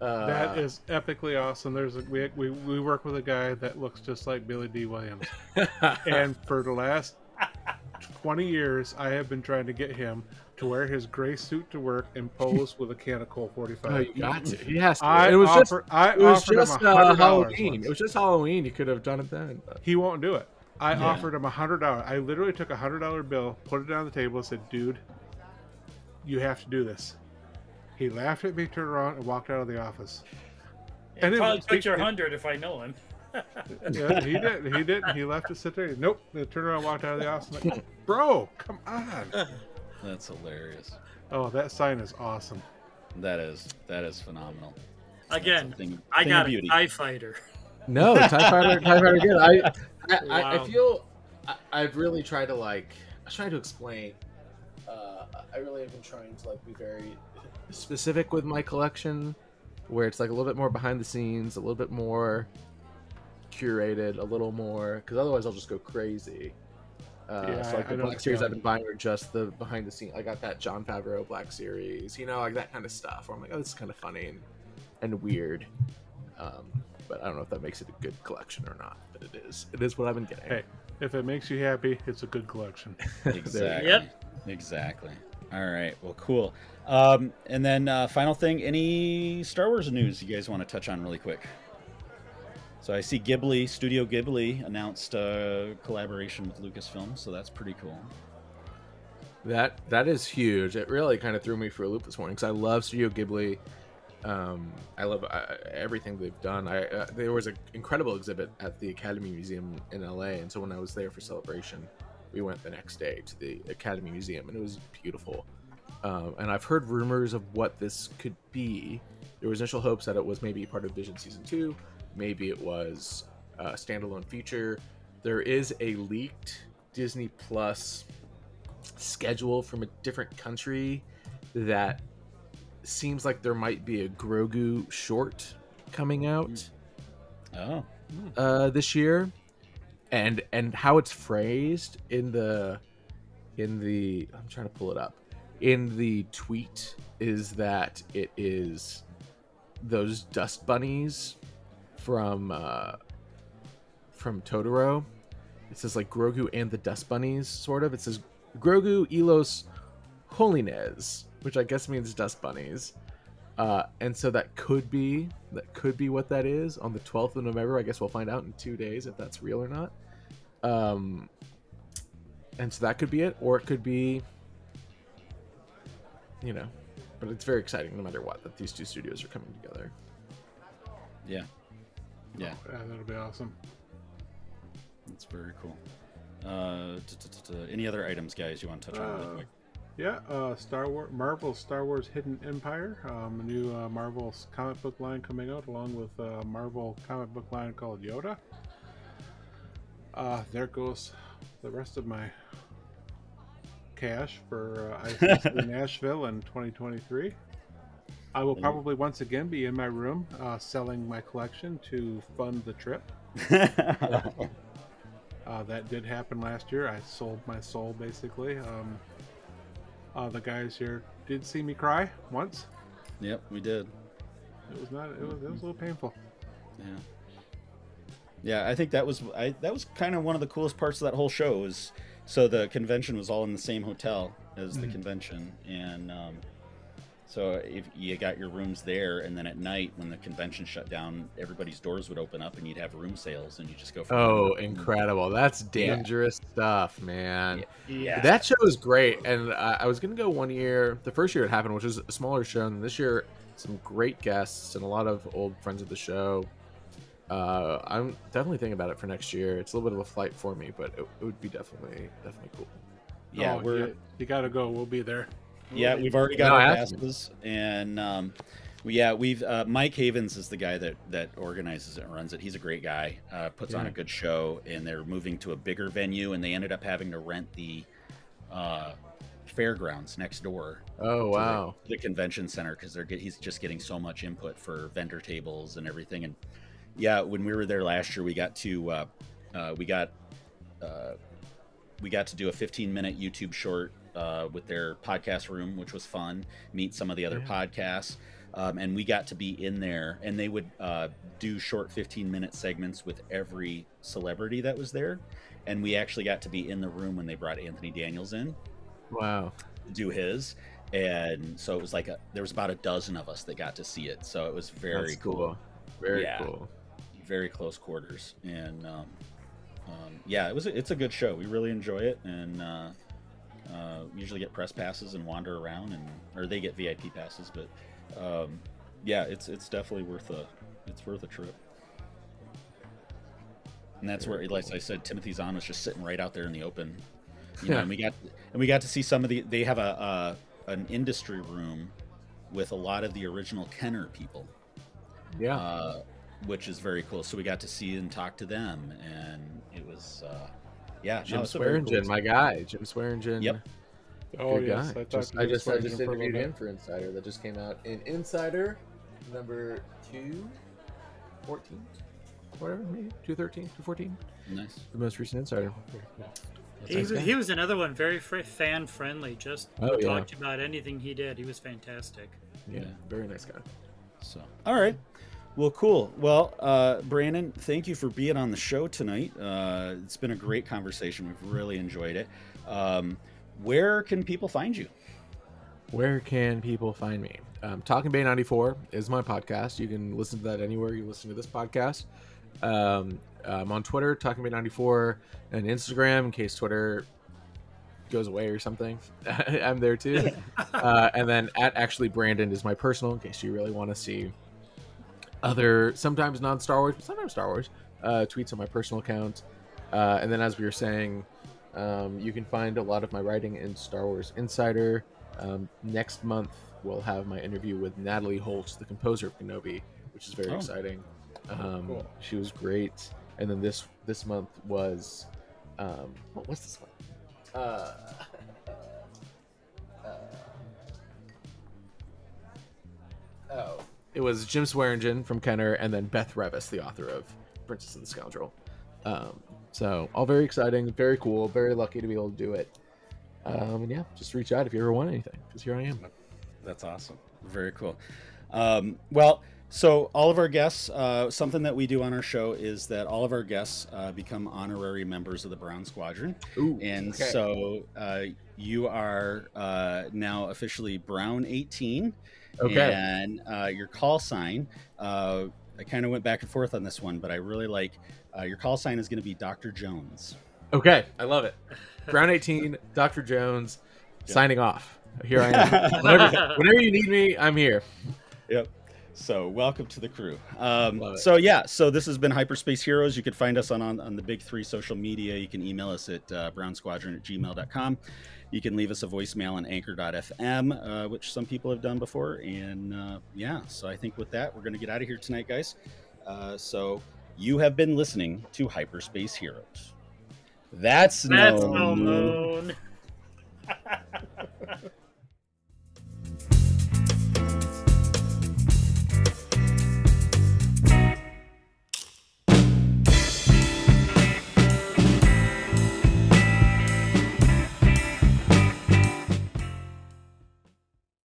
Uh, that is epically awesome. There's a, we, we we work with a guy that looks just like Billy Dee Williams, and for the last twenty years, I have been trying to get him to wear his gray suit to work and pose with a can of Colt Oh, 45. you got to. He has to. I it was just offer, I it was just uh, a hundred dollars. Halloween. It was just Halloween. You could have done it then. but- He won't do it. I Yeah. offered him a hundred dollars. I literally took a hundred dollar bill, put it on the table, and said, "Dude, you have to do this." He laughed at me, turned around, and walked out of the office. It And it probably was- took your it- hundred if I know him. Yeah, he did. He did. He left it sit there. Nope. They turned around, walked out of the office. Like, Bro, come on. That's hilarious. Oh, that sign is awesome. That is that is phenomenal. Again, Thing- I thing of got a beauty. TIE fighter. No, Tie Fighter, Tie Fighter, good. I, I, I, I feel I, I've really tried to like. I was trying to explain. Uh, I really have been trying to like be very specific with my collection, where it's like a little bit more behind the scenes, a little bit more curated, a little more because otherwise I'll just go crazy. Uh, Yeah, so like I the don't Black series I've been buying are just the behind the scenes. I got that Jon Favreau Black series, you know, like that kind of stuff. Where I'm like, oh, this is kind of funny and, and weird. Um, but I don't know if that makes it a good collection or not. But it is. It is what I've been getting. Hey, if it makes you happy, it's a good collection. Exactly. Yep. Exactly. All right. Well, cool. Um, and then uh, final thing, any Star Wars news you guys want to touch on really quick? So I see Ghibli, Studio Ghibli announced a collaboration with Lucasfilm, so that's pretty cool. That that is huge. It really kind of threw me for a loop this morning because I love Studio Ghibli. Um, I love uh, everything they've done. I uh, there was an incredible exhibit at the Academy Museum in LA, and so when I was there for celebration, we went the next day to the Academy Museum, and it was beautiful. Um, and I've heard rumors of what this could be. There was initial hopes that it was maybe part of Vision Season Two, maybe it was a standalone feature. There is a leaked Disney Plus schedule from a different country that seems like there might be a Grogu short coming out Oh, uh, this year, and and how it's phrased in the in the I'm trying to pull it up. In the tweet is that it is those dust bunnies from uh, from Totoro. It says like Grogu and the dust bunnies, sort of. It says Grogu Elos Holinez, which I guess means dust bunnies. Uh, and so that could be that could be what that is on the 12th of November. I guess we'll find out in two days if that's real or not. Um, and so that could be it, or it could be, you know, but it's very exciting no matter what that these two studios are coming together. yeah. Yeah, Yeah, that'll be awesome. that's very cool. Uh, any other items, guys, you want to touch on really Uh, quick? Yeah, uh, Star Wars, Marvel Star Wars Hidden Empire, um, a new uh, Marvel comic book line coming out, along with a Marvel comic book line called Yoda. Uh, there goes the rest of my cash for uh, Nashville in 2023. I will probably once again be in my room uh, selling my collection to fund the trip. Uh, that did happen last year. I sold my soul basically. Um, uh, the guys here did see me cry once. yep, we did. It was not. It was. It was a little painful. Yeah. Yeah, I think that was I that was kind of one of the coolest parts of that whole show was so the convention was all in the same hotel as the convention and um, so if you got your rooms there and then at night when the convention shut down everybody's doors would open up and you'd have room sales and you just go from Oh, room incredible! That's dangerous stuff, man. yeah That show is great, and I, I was gonna go one year. The first year it happened, which was a smaller show, and this year some great guests and a lot of old friends of the show. Uh, I'm definitely thinking about it for next year. It's a little bit of a flight for me, but it, it would be definitely definitely cool. yeah Oh, we're You, you gotta go. We'll be there. Yeah, we've already got No, our I asked him. passes, and um, we, yeah, we've uh, Mike Havens is the guy that that organizes it and runs it. He's a great guy, uh, puts on a good show, and they're moving to a bigger venue, and they ended up having to rent the uh, fairgrounds next door Oh to the- wow! the, convention center because they're get, he's just getting so much input for vendor tables and everything. And yeah, when we were there last year, we got to uh, uh, we got uh, we got to do a 15 minute YouTube short uh, with their podcast room, which was fun. Meet some of the other Yeah. podcasts. Um, and we got to be in there, and they would uh, do short 15 minute segments with every celebrity that was there. And we actually got to be in the room when they brought Anthony Daniels in Wow! do his and so it was like a, there was about a dozen of us that got to see it so it was very That's cool. cool. Very Yeah. cool. very close quarters and um, um, yeah it was a, it's a good show we really enjoy it and uh, uh, usually get press passes and wander around and or they get vip passes but um, yeah it's it's definitely worth a it's worth a trip and that's where, like I said, Timothy Zahn was just sitting right out there in the open. You know, Yeah. and we got and we got to see some of the. They have a, a an industry room with a lot of the original Kenner people, Yeah. uh, which is very cool. So we got to see and talk to them, and it was, uh, yeah, Jim no, it's a very Swearingen, cool my guy. Jim Swearingen. Yep. Oh Good yes, guy. I Just, I just I Swearingen just for a interviewed him for Insider that just came out in Insider number two. 14? Whatever, maybe 213, 214. nice. The most recent Insider. He, was- he was another one, very fr- fan friendly. Just Oh, yeah. talked about anything he did. He was fantastic. Yeah, Yeah. very nice guy. So, all right. Well, cool. Well, uh, Brandon, thank you for being on the show tonight. Uh, it's been a great conversation. We've really enjoyed it. Um, where can people find you? Where can people find me? Um, Talking Bay 94 is my podcast. You can listen to that anywhere you listen to this podcast. Um, I'm on Twitter, Talking Bay 94, and Instagram in case Twitter goes away or something. I'm there too. uh, and then at actually Brandon is my personal in case you really want to see other sometimes non Star Wars, but sometimes Star Wars uh, tweets on my personal account. Uh, and then as we were saying, um, you can find a lot of my writing in Star Wars Insider. Um, next month we'll have my interview with Natalie Holtz, the composer of Kenobi, which is very Oh. exciting. Um, Cool. She was great. And then this this month was um, what was this one? Uh, uh, oh, it was Jim Swearingen from Kenner, and then Beth Revis, the author of Princess and the Scoundrel. Um, so all very exciting, very cool, very lucky to be able to do it. Um, and yeah, just reach out if you ever want anything, because here I am. That's awesome. Very cool. Um, well, so all of our guests, uh, something that we do on our show is that all of our guests uh, become honorary members of the Brown Squadron. Ooh, And okay. so uh, you are uh, now officially Brown 18. Okay. And uh, your call sign, uh, I kind of went back and forth on this one, but I really like uh, your call sign is going to be Dr. Jones. Okay, I love it. Brown 18, Dr. Jones, Yeah. signing off. Here I am. whenever, whenever you need me, I'm here. Yep. So welcome to the crew. Um, Love it. so yeah, so this has been Hyperspace Heroes. You can find us on, on, on the big three social media. You can email us at uh, brownsquadron at gmail.com. You can leave us a voicemail on anchor.fm, uh, which some people have done before. And uh, yeah, so I think with that, we're going to get out of here tonight, guys. Uh, so you have been listening to Hyperspace Heroes. That's, That's no moon.